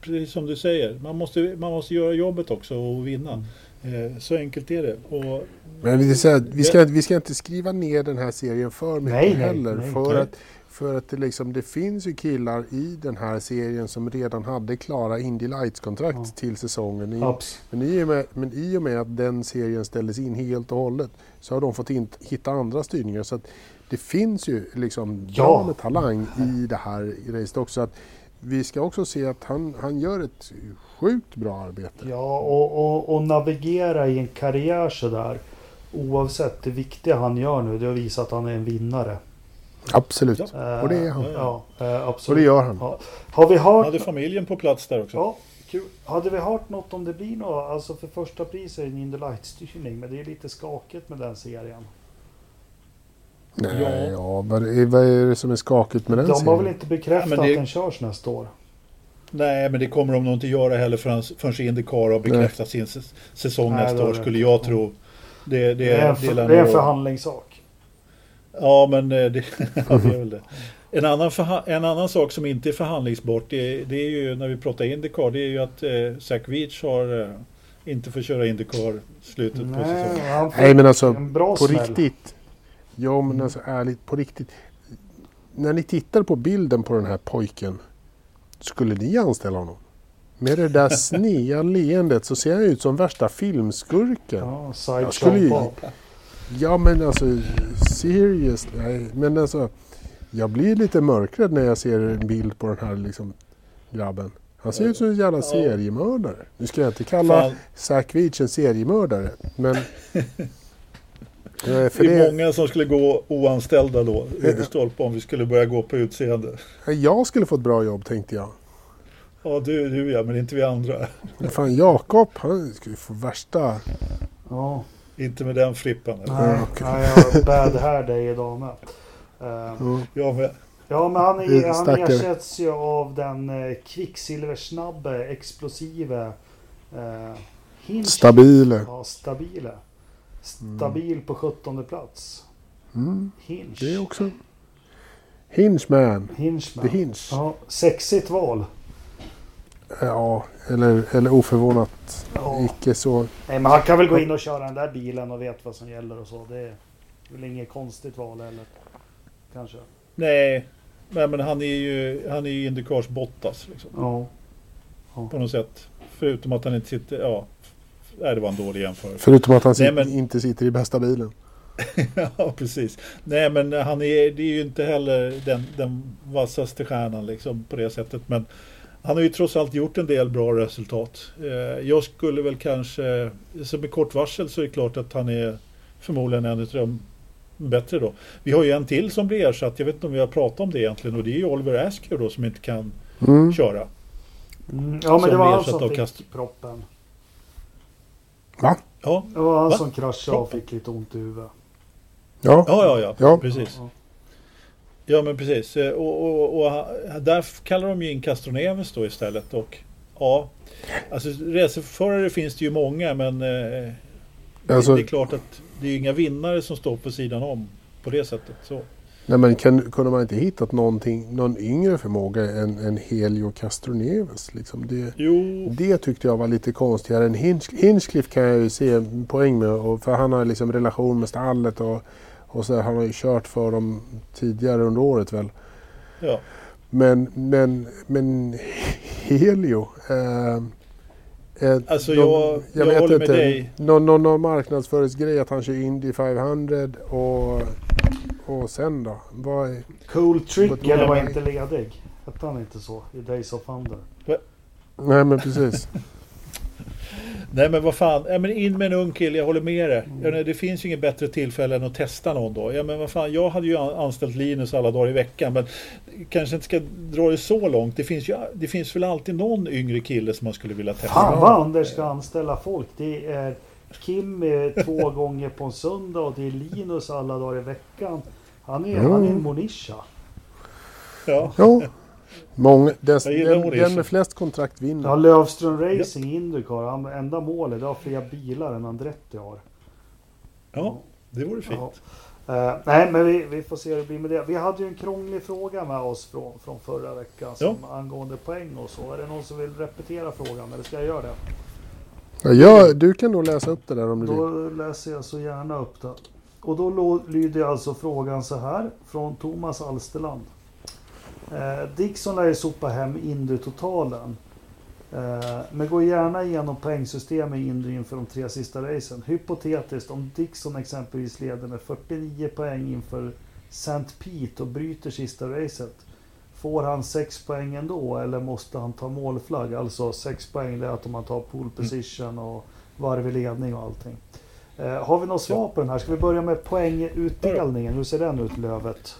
precis som du säger, man måste, man måste göra jobbet också och vinna. Eh, så enkelt är det. Och, men vi, ska, vi, ska, vi ska inte skriva ner den här serien för mycket Nej, nej, heller. nej. för, Nej. att, för att det, liksom, det finns ju killar i den här serien som redan hade klara Indy Lights-kontrakt Ja. till säsongen. I, Men i, med, men i och med att den serien ställdes in helt och hållet så har de fått in, hitta andra styrningar. Så att det finns ju liksom Ja. bra med talang i det här racet också. Att vi ska också se att han, han gör ett sjukt bra arbete. Ja, och, och, och navigera i en karriär sådär. Oavsett det viktiga han gör nu, det har visat att han är en vinnare. Absolut. Ja. Och det är han. Ja, eh, Och absolut. det gör han. Ja. Har vi hört... hade familjen på plats där också. Ja, kul. Hade vi hört något om det blir något? Alltså för första pris är det en Indy Light-styrning, men det är lite skakigt med den serien. Nej, Ja. ja. vad, är, vad är det som är skakigt med den De har serien? väl inte bekräftat Ja, det- att den körs nästa år? Nej, men det kommer de nog inte göra heller förrän, förrän Indycar har bekräftat sin säs- säsong Nej, nästa har år, skulle jag tro. Det, det, Det är en, det är en förhandlingssak. Ja, men eh, det, ja, det är väl det. En annan, förha- en annan sak som inte är förhandlingsbart, det, det är ju när vi pratar Indycar, det är ju att eh, Zach Veach har, eh, inte får köra Indycar slutet på Nej, säsongen. han fick Nej men alltså på smäll. riktigt. Ja men alltså ärligt på riktigt. När ni tittar på bilden på den här pojken. Skulle ni anställa honom? Med det där snea leendet så ser han ut som värsta filmskurken. Ja, side Jag skulle. Ja men alltså serious. Nej, men alltså. Jag blir lite mörkrädd när jag ser en bild på den här liksom, grabben. Han ser ut som en jävla Ja. seriemördare. Nu ska jag inte kalla Fan, Zack Veach en seriemördare. Men... För det är det, många som skulle gå oanställda då, över stolpe, om vi skulle börja gå på utseende. jag skulle få ett bra jobb tänkte jag. Ja, du, du ja, men inte vi andra. Men fan Jakob, han skulle få värsta... Ja, Inte med den frippan. eller? nej, nej, jag har bad hair day idag med. Ja. Jag med. Ja, men han, är, han ersätts ju av den eh, kvicksilversnabbe, explosive eh, Hinch. Stabile. Ja, stabile. Stabil på 17 plats. Mm, Hinch. det är också... Hinchman. Hinchman. The Hinch. Ja, sexigt val. Ja, eller, eller oförvånat. Ja. Icke så... Nej, men han kan väl gå in och köra den där bilen och vet vad som gäller och så. Det är väl inget konstigt val heller. Kanske. Nej, men han är ju, han är ju Indycars Bottas liksom, Ja. på något sätt. Förutom att han inte sitter, ja, nej, det var en dålig jämförelse. Förutom att han Nej, men- inte sitter i bästa bilen. ja, precis. Nej, men han är, det är ju inte heller den, den vassaste stjärnan liksom på det sättet. Men han har ju trots allt gjort en del bra resultat. Eh, jag skulle väl kanske, så med kort varsel så är det klart att han är förmodligen en av de bättre då. Vi har ju en till som blir ersatt, jag vet inte om vi har pratat om det egentligen och det är ju Oliver Askew då som inte kan Mm. köra. Mm, ja, men Som det var han som fick Kast- proppen. Va? Ja, Det var han Va? som kraschade och fick lite ont i huvudet. Ja. ja, ja, ja, Ja. precis. Ja. Ja men precis. Eh, Och, och, och där kallar de ju in Castroneves då istället. Och ja, alltså racerförare finns det ju många men eh, Alltså- det, är klart att det är ju inga vinnare som står på sidan om på det sättet. Så. Nej, men kan, kunde man inte hittat någonting, någon yngre förmåga än, än Helio Castroneves? Liksom det, Jo, det tyckte jag var lite konstigare Hinch, Hinchcliffe kan jag ju se en poäng med. För han har liksom relation med stallet och, och så han har ju kört för dem tidigare under året väl. ja. Men, men, men Helio. Eh, eh, Alltså, de- jag- jag håller med dig. Någon, någon, någon marknadsföringsgrej att han kör Indy 500 och, och sen då? Vad är, Cool Trick eller var inte ledig. Hette han inte så i Days of Thunder? nej men precis. Nej men vad fan, ja, men in med en ung kille, jag håller med dig. Ja, nej, det finns ju inget bättre tillfälle än att testa någon då. Ja, men vad fan, jag hade ju an- anställt Linus alla dagar i veckan men kanske inte ska dra det så långt. Det finns, ju, det finns väl alltid någon yngre kille som man skulle vilja testa. Fan vad Anders ska anställa folk. Det är Kim två gånger på en söndag och det är Linus alla dagar i veckan. Han är, han är en monisha. Ja. Ja. Många, den, Jag gillar den, den med flest kontrakt vinner. Ja, Lövström Racing Indycar. Han, enda målet har fler bilar än Andretti har. ja, det vore fint. Ja. Eh, nej, men vi, vi får se hur det blir med det. Vi hade ju en krånglig fråga med oss från, från förra veckan som, angående poäng och så. Är det någon som vill repetera frågan eller ska jag göra det? Ja, ja, du kan nog läsa upp det där om du vill. Då läser jag så gärna upp det. Och då lyder alltså frågan så här från Thomas Alsterland. Eh, Dixon lär ju sopa hem Indy-totalen. Eh, men gå gärna igenom poängsystem i Indy inför de tre sista racen. Hypotetiskt om Dixon exempelvis leder med 49 poäng inför St. Pete och bryter sista racet. Får han 6 poäng ändå eller måste han ta målflagg? Alltså 6 poäng det är att om man tar pole position och varv i ledning och allting. Eh, har vi något svar på den här? Ska vi börja med poängutdelningen? Hur ser den ut Lövet?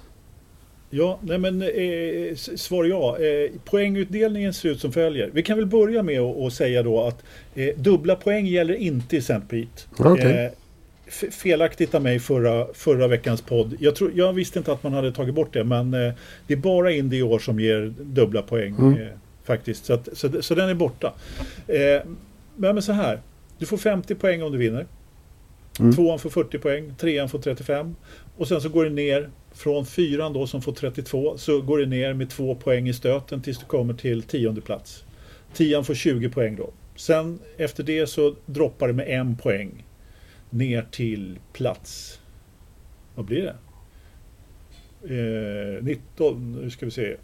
Ja, nej men eh, svar ja. Eh, poängutdelningen ser ut som följer. Vi kan väl börja med att säga då att eh, dubbla poäng gäller inte i St. Pete. Okej. Eh, felaktigt av mig förra, förra veckans podd. Jag, tror, jag visste inte att man hade tagit bort det men eh, det är bara Indy i år som ger dubbla poäng. Mm. Eh, faktiskt. Så, att, så, så den är borta. Men, men så här. Du får 50 poäng om du vinner. Mm. Tvåan får 40 poäng, trean får 35 och sen så går det ner från fyran då som får 32 så går det ner med två poäng i stöten tills du kommer till tionde plats. Tian får 20 poäng då. Sen efter det så droppar det med en poäng ner till plats. Vad blir det? Eh, 19, nu ska vi se.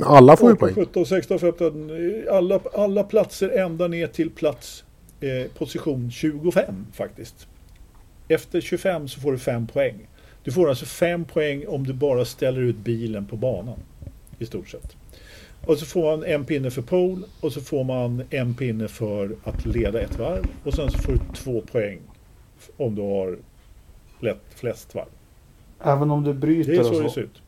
Alla får ju poäng. 17, 16, 15. Alla, alla platser ända ner till plats eh, position 25 faktiskt. Efter 25 så får du 5 poäng. Du får alltså 5 poäng om du bara ställer ut bilen på banan. I stort sett. Och så får man en pinne för pole och så får man en pinne för att leda ett varv. Och sen så får du två poäng om du har lätt flest varv. Även om du bryter Det är och så så. det ser ut.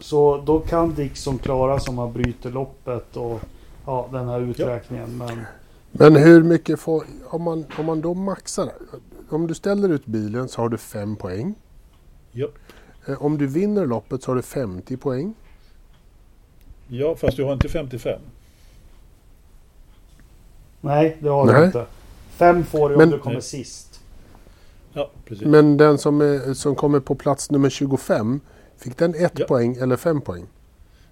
Så då kan Dixon klara som han bryter loppet och ja, den här uträkningen. Men Men hur mycket får... Om man, om man då maxar... Om du ställer ut bilen så har du 5 poäng. Ja. Eh, Om du vinner loppet så har du 50 poäng. ja, fast du har inte 55. nej, det har Nej. du inte. Fem får du om Men- du kommer Nej. sist. Ja, precis. Men den som, är, som kommer på plats nummer 25, fick den 1 Ja. poäng eller 5 poäng?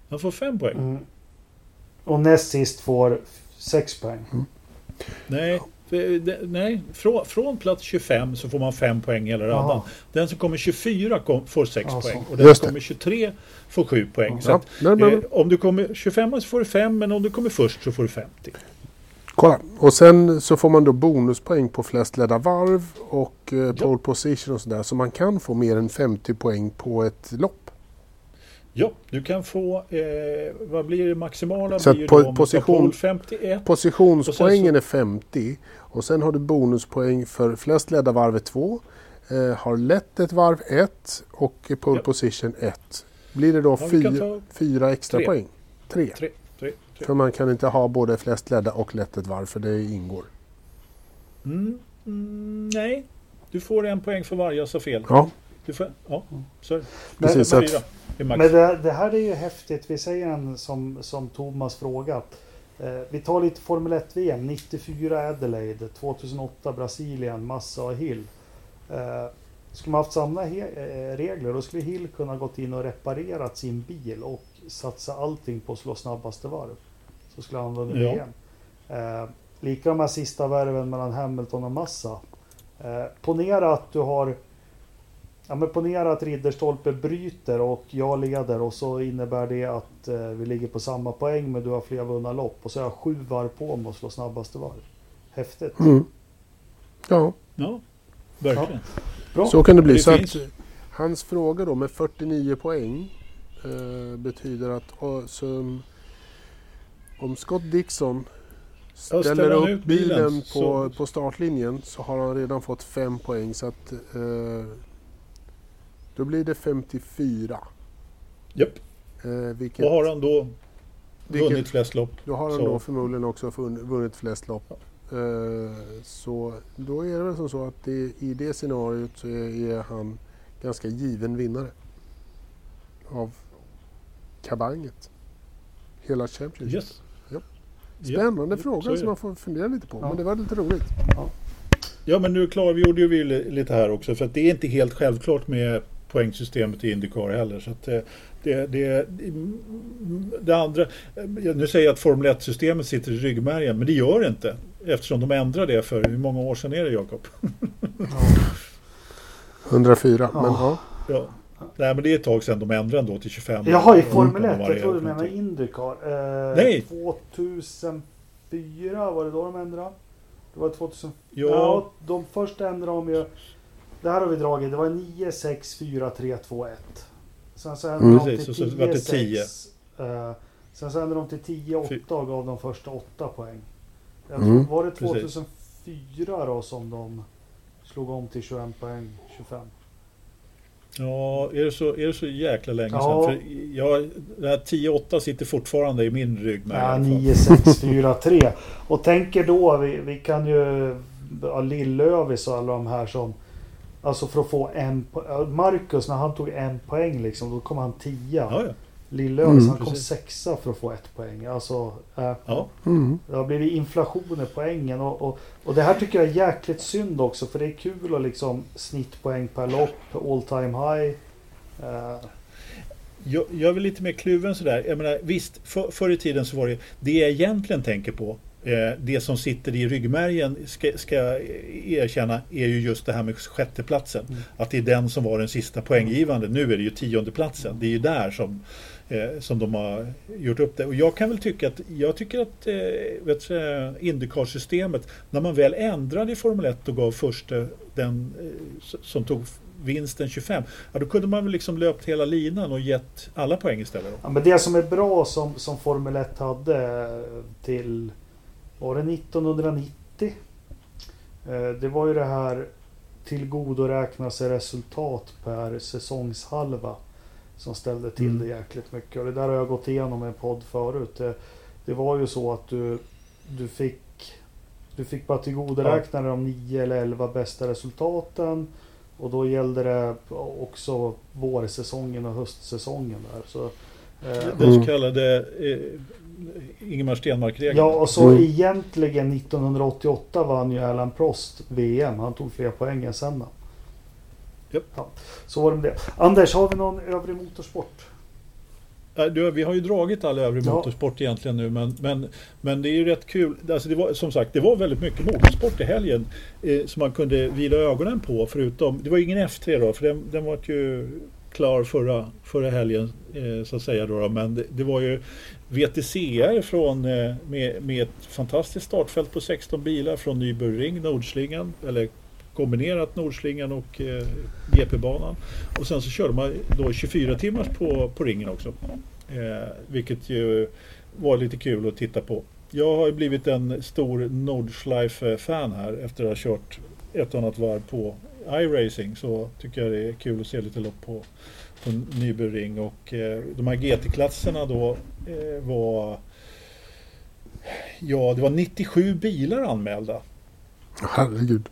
Han får 5 poäng. Mm. Och näst sist får f- sex poäng. Nej, det- det- nej. Från, från plats 25 så får man 5 poäng hela raden. Den som kommer 24 kom, får 6 Ja, så. poäng. Och den som kommer 23 får 7 poäng. Så Ja, att, men, men, eh, om du kommer 25 så får du 5, men om du kommer först så får du 50. kolla. Och sen så får man då bonuspoäng på flest ledda varv och eh, pole position och sådär. Så man kan få mer än 50 poäng på ett lopp. Ja, du kan få, eh, vad blir det maximala? Så blir po- position- pole 51. Positionspoängen sen är 50 och sen har du bonuspoäng för flest ledda varv är 2. Eh, har lett ett varv 1 och pole Ja. position 1. Blir det då Ja, fyra, fyra extra tre. poäng? 3. tre, tre, tre. För man kan inte ha både flest ledda och lett ett varv för det ingår. Mm, mm, nej, du får en poäng för varje jag sa fel. Ja, Du får, ja, så är det. Precis, Fyra så att- är max. Men det, det här är ju häftigt. Vi säger en som, som Thomas frågat. Eh, vi tar lite Formel 1-VM. 94 Adelaide, 2008 Brasilien, Massa och Hill. Eh, skulle man haft samma eh, regler då skulle Hill kunna gått in och reparerat sin bil och satsa allting på att slå snabbaste varv. Så skulle han vunnit Ja. VM. Eh, lika de här sista varven mellan Hamilton och Massa. Eh, ponera att du har Ja, men ponera att Ridderstolpe bryter och jag leder och så innebär det att eh, vi ligger på samma poäng men du har fler vunna lopp och så har jag sju varv på mig att slå snabbaste varv. Häftigt. mm. ja Ja, verkligen. Bra. så kan det bli. Det så finns- att, hans fråga då med 49 poäng eh, betyder att så, om Scott Dixon ställer, upp bilen, bilen på, så- på startlinjen så har han redan fått 5 poäng. Så att, eh, då blir det 54. Japp. Eh, vilket, Och har han då vilket, vunnit flest lopp? Då har han Så- då förmodligen också vunn- vunnit flest lopp. Eh, så då är det väl som så att det, i det scenariot så är, är han ganska given vinnare av kabanget. Hela Championship. Yes. Japp. Ja, Spännande så fråga som man får fundera lite på. Ja. Men det var lite roligt. Ja, men nu klargjorde vi li- lite här också för att det är inte helt självklart med poängsystemet i Indycar heller. Så att det, det, det, det andra, nu säger jag att Formel 1-systemet sitter i ryggmärgen, men det gör det inte. Eftersom de ändrade det för hur många år sedan är det Jakob? 104. Ja. Men ja. Ja. Nej, men det är ett tag sedan de ändrade ändå till 25. Jaha, i Formel de 1. Jag trodde du menade. Indycar. Eh, Nej. 2004 var det då de ändrade? Det var 2000... Ja, Ja, de första ändrade de ju... Det här har vi dragit. Det var 9, 6, 4, 3, 2, 1. Sen så ändrade Mm. de till och så var 10, det 10. 6. Eh, sen så ändrade de till 10, 8 Fy- och gav de första 8 poäng. Mm. var det Precis. 2004 då som de slog om till 21 poäng, 25? ja är, det så, är det så jäkla länge Ja. sedan? För jag, det här 10-8 sitter fortfarande i min ryggmärg. i Ja, alla fall. 9, 6, 4, 3. Och tänker då, vi, vi kan ju... ja, Lill-Lövis och alla de här som... Alltså för att få en po- ja, Marcus när han tog en poäng liksom, då kom han tia. Ja, ja. Lill-Lövis Mm. han kom Precis. sexa för att få ett poäng. Alltså, äh, ja. Mm. det har blivit inflation i poängen. Och, och, och det här tycker jag är jäkligt synd också. För det är kul att liksom snittpoäng per lopp, all time high. Eh, Jag, jag är väl lite mer kluven sådär. Jag menar, visst, för, förr i tiden så var det det jag egentligen tänker på. Eh, det som sitter i ryggmärgen ska, ska erkänna är ju just det här med sjätteplatsen. Mm. Att det är den som var den sista poänggivande. Nu är det ju tiondeplatsen. Det är ju där som, eh, som de har gjort upp det. Och jag kan väl tycka att, jag tycker att eh, Indycar-systemet, när man väl ändrade i Formel 1 och gav första den eh, som tog vinsten 25. Ja, då kunde man väl liksom löpt hela linan och gett alla poäng istället. Då. Ja, men det som är bra som, som Formel 1 hade till var det 1990? Eh, det var ju det här tillgodoräkna sig resultat per säsongshalva som ställde till mm. det jäkligt mycket. Och det där har jag gått igenom i en podd förut. Det, det var ju så att du, du fick du fick bara tillgodoräkna dig ja. de 9 eller 11 bästa resultaten. Och då gällde det också vårsäsongen och höstsäsongen. Där. Så, eh, Den så kallade eh, Ingemar Stenmark-regeln. Ja, och så mm. egentligen 1988 vann ju Alan Prost VM. Han tog fler poäng än Senna. Yep. Ja, så var det med det. Anders, har vi någon övrig motorsport? vi har ju dragit all övrig ja. motorsport egentligen nu men, men, men det är ju rätt kul. Alltså det var, som sagt, det var väldigt mycket motorsport i helgen eh, som man kunde vila ögonen på förutom, det var ingen F3 då för den, den var ju klar förra, förra helgen eh, så att säga då, men det, det, var ju VTCR från, eh, med, med ett fantastiskt startfält på 16 bilar från Nybergring, Nordslingan, eller kombinerat Nordslingan och eh, GP-banan. Och sen så körde man då 24 timmars på, på ringen också. Eh, vilket ju var lite kul att titta på. Jag har blivit en stor Nordschleife-fan här efter att ha kört ett och annat varv på iRacing så tycker jag det är kul att se lite lopp på, på Nybering och eh, de här GT-klasserna då eh, var Ja, det var 97 bilar anmälda. Herregud.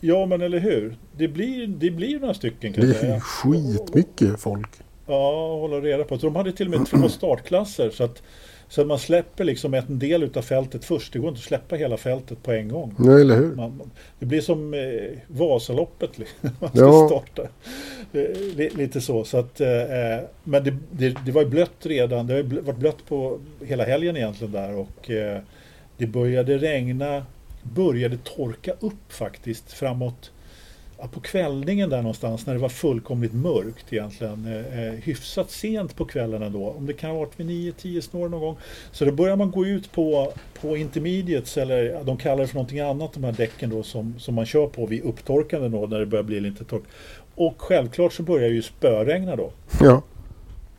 Ja, men eller hur? Det blir, det blir några stycken kan Det är skitmycket folk. Ja, hålla reda på. Så de hade till och med två startklasser. Så att, så man släpper liksom en del av fältet först. Det går inte att släppa hela fältet på en gång. Nej, eller hur? Man, det blir som eh, Vasaloppet. man ska ja. starta. Eh, lite så. så att, eh, men det, det, det, var ju blött redan. Det har varit blött på hela helgen egentligen där. Och eh, det började regna började torka upp faktiskt framåt på kvällningen där någonstans när det var fullkomligt mörkt egentligen. Eh, eh hyfsat sent på kvällen ändå. Om det kan ha varit vid 9-10 snår någon gång. Så då börjar man gå ut på, på intermediates eller de kallar det för någonting annat de här däcken då som, som man kör på vid upptorkande då när det börjar bli lite torrt. Och självklart så börjar ju spöregna då. Ja.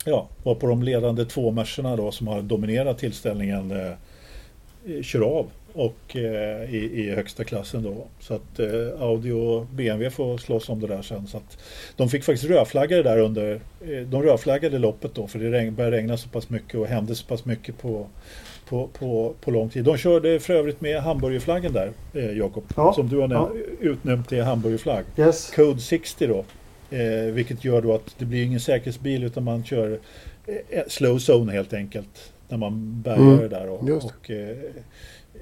Ja, och på de ledande två då som har dominerat tillställningen eh, kör av och eh, i, i, högsta klassen då. Så att eh, Audi och BMW får slåss om det där sen. Så att de fick faktiskt rödflaggade där under, eh, de rödflaggade loppet då för det regn, började regna så pass mycket och hände så pass mycket på, på, på, på lång tid. De körde för övrigt med hamburgerflaggen där, eh, Jakob, ja, som du har ja. utnämnt till hamburgerflagg. Yes. Code 60 då, eh, vilket gör då att det blir ingen säkerhetsbil utan man kör eh, slow zone helt enkelt när man bärgar mm. det där. Och, och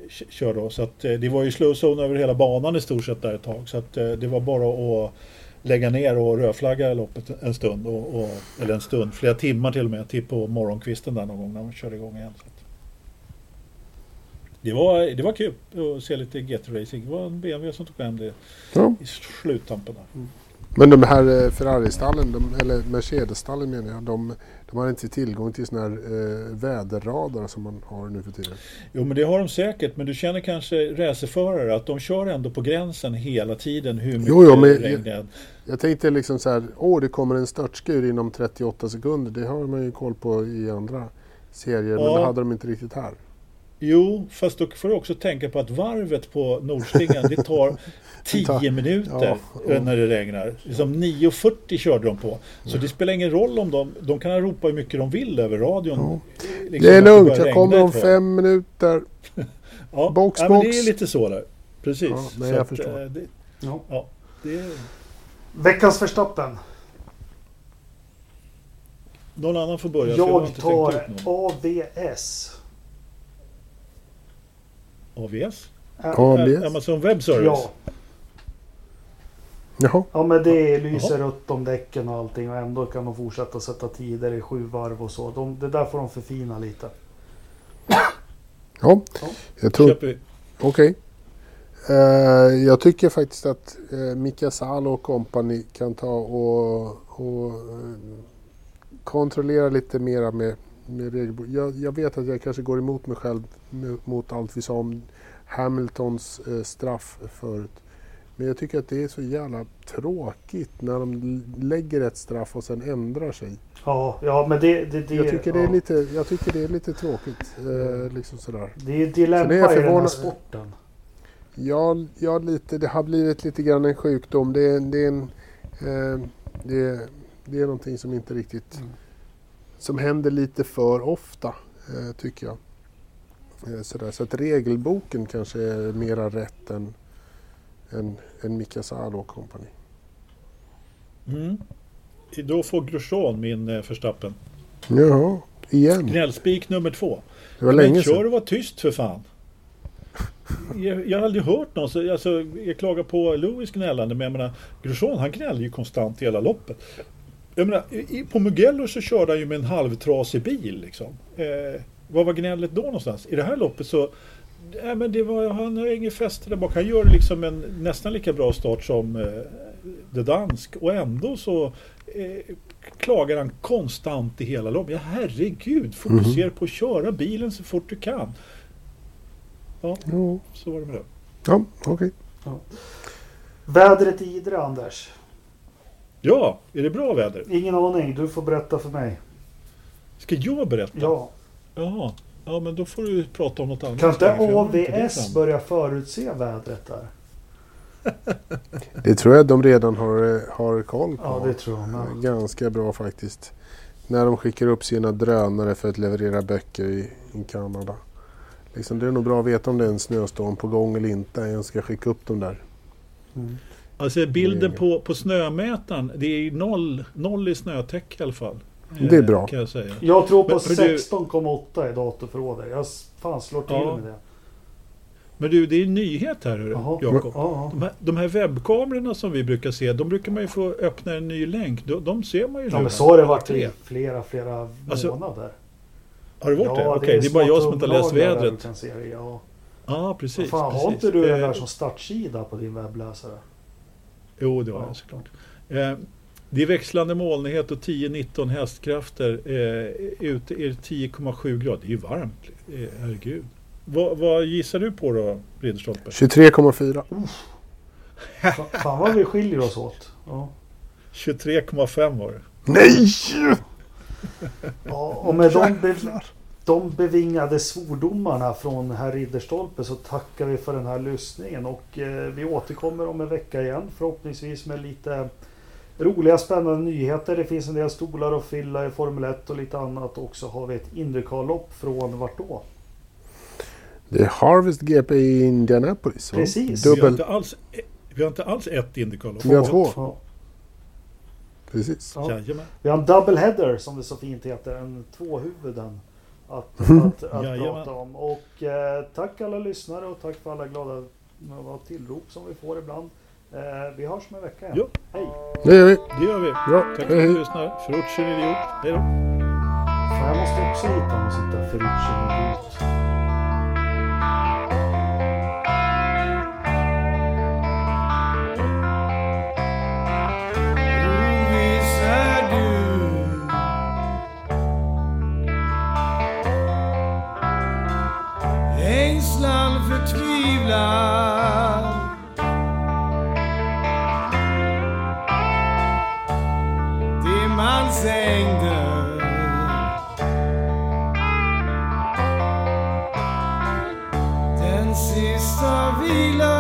kör då. Så att, eh, det var ju slow zone över hela banan i stort sett där ett tag. Så att, eh, det var bara att lägga ner och rödflagga loppet en stund. Och, och, eller en stund, flera timmar till och med. Till på morgonkvisten där någon gång när man körde igång igen. Så att, det, var, det var kul att se lite GT-racing. Det var en BMW som tog hem det ja. i sluttampen. Där. Mm. Men de här eh, Ferrari-stallen, eller Mercedes-stallen menar jag, de, de har inte tillgång till sådana här eh, väderradar som man har nu för tiden? Jo men det har de säkert, men du känner kanske racerförare att de kör ändå på gränsen hela tiden hur mycket jo, jo, men regn. Jag, jag tänkte liksom så här, åh det kommer en störtskur inom 38 sekunder, det har man ju koll på i andra serier, ja. men det hade de inte riktigt här. Jo, fast då får du också tänka på att varvet på Nordslingan det tar 10 minuter ja, när det regnar. Liksom 9.40 körde de på. Så det spelar ingen roll om de, de kan ropa hur mycket de vill över radion. Liksom det är lugnt, jag kommer om fem minuter. ja, box, ja, box. Men det är lite så där. Precis. Ja, nej, jag att, förstår. Det, ja. Ja, det är... Veckans förstappen. Någon annan får börja. Jag, jag tar AVS. AVS? AVS? Amazon Web Service? Ja. Jaha. Ja men det lyser rött om däcken och allting och ändå kan de fortsätta sätta tider i sju varv och så. De, det där får de förfina lite. Ja, Ja. jag tror... Köper vi. Okej. Eh, jag tycker faktiskt att uh, Mika Salo och company kan ta och, och eh, kontrollera lite mera med, med regelboken. Jag, jag vet att jag kanske går emot mig själv mot allt vi sa om Hamiltons eh, straff förut. Men jag tycker att det är så jävla tråkigt när de lägger ett straff och sen ändrar sig. Ja, ja men det, det, det, Jag tycker det är ja. lite, jag tycker det är lite tråkigt. Eh, liksom sådär. det är är dilemma jag i den här sporten. Ja, ja lite, det har blivit lite grann en sjukdom. Det är, det är, en, eh, det är, det är någonting som inte riktigt... Mm. Som händer lite för ofta, eh, tycker jag. Eh, sådär. Så att regelboken kanske är mera rätt än, än, än Mika Salo och company. Mm. Då får Grosjean min eh, förstappen. Jaha, igen. Gnällspik nummer två. Det var Men länge kör sedan. och var tyst för fan. Jag, jag har aldrig hört någon, så, alltså, jag klagar på Lewis gnällande men jag menar Grosjean han gnäller ju konstant hela loppet. Jag menar, på Mugello så körde han ju med en halvtrasig bil liksom. Eh, vad var gnället då någonstans? I det här loppet så Nej, men det var, han har inget fäste där bak. Han gör liksom en nästan lika bra start som eh, det dansk och ändå så eh, klagar han konstant i hela loppet. Ja, herregud, fokusera på att köra bilen så fort du kan. Ja, Jo. så var det med det. Ja, okej. Vädret i Idre, Anders. Ja, är det bra väder? Ingen aning, du får berätta för mig. Ska jag berätta? Ja. Jaha. Ja, men då får du prata om något annat. Kan inte AVS börja förutse vädret där? Det tror jag de redan har, eh, har koll på. Ja, det tror jag med. Ganska bra faktiskt. När de skickar upp sina drönare för att leverera böcker i, i Kanada. Liksom, det är nog bra att veta om det är en snöstorm på gång eller inte. Jag ska skicka upp dem där. Mm. Alltså bilden på, på snömätaren, det är noll, noll i snötäcke i alla fall. Det är bra. Kan jag säga. Jag tror på Men- men du- 16,8 i datorförrådet. Jag fan slår till Ja. med det. Men du, det är en nyhet här hörru. Jakob. Ja, De här, de här webbkamerorna som vi brukar se, de brukar man ju få öppna en ny länk. De, de ser man ju ja nu. men så har det varit i flera, flera Alltså, månader. Har det varit det? Okej, det är bara jag som inte har läst vädret. Ja. Ja, precis. Fan, har precis. inte du den där som startsida på din webbläsare? Jo, det har Ja. jag såklart. Eh, det är växlande molnighet och 10-19 hästkrafter. Eh, ute är det 10,7 grader. Det är ju varmt. Eh, herregud. Vad, vad gissar du på då, Ridderstolpe? 23,4. Fan, fan vad vi skiljer oss åt. Ja. 23,5 var det. Nej! Ja, och med de, de bevingade svordomarna från herr Ridderstolpe så tackar vi för den här lyssningen och eh, vi återkommer om en vecka igen förhoppningsvis med lite roliga spännande nyheter. Det finns en del stolar att fylla i Formel 1 och lite annat och så har vi ett Indycar-lopp från vart då? Det är Harvest GP i Indianapolis. va? Precis. Vi har Dubbel. inte alls, vi har inte alls ett Indycar-lopp. Vi har två. Ja. Precis. Ja. Vi har en double header som det så fint heter, en tvåhuvuden att, att, att prata om. Och eh, tack alla lyssnare och tack för alla glada tillrop som vi får ibland. Eh, vi hörs om en vecka igen. Ja. Hej! Det gör vi. Det gör vi. Bra. Tack för att du lyssnar. Ferrucci idiot. Hej då. Jag måste också hitta något sånt där Ferrucci-idiot. Oviss förtvivlan Dimmans ängder Den sista vilan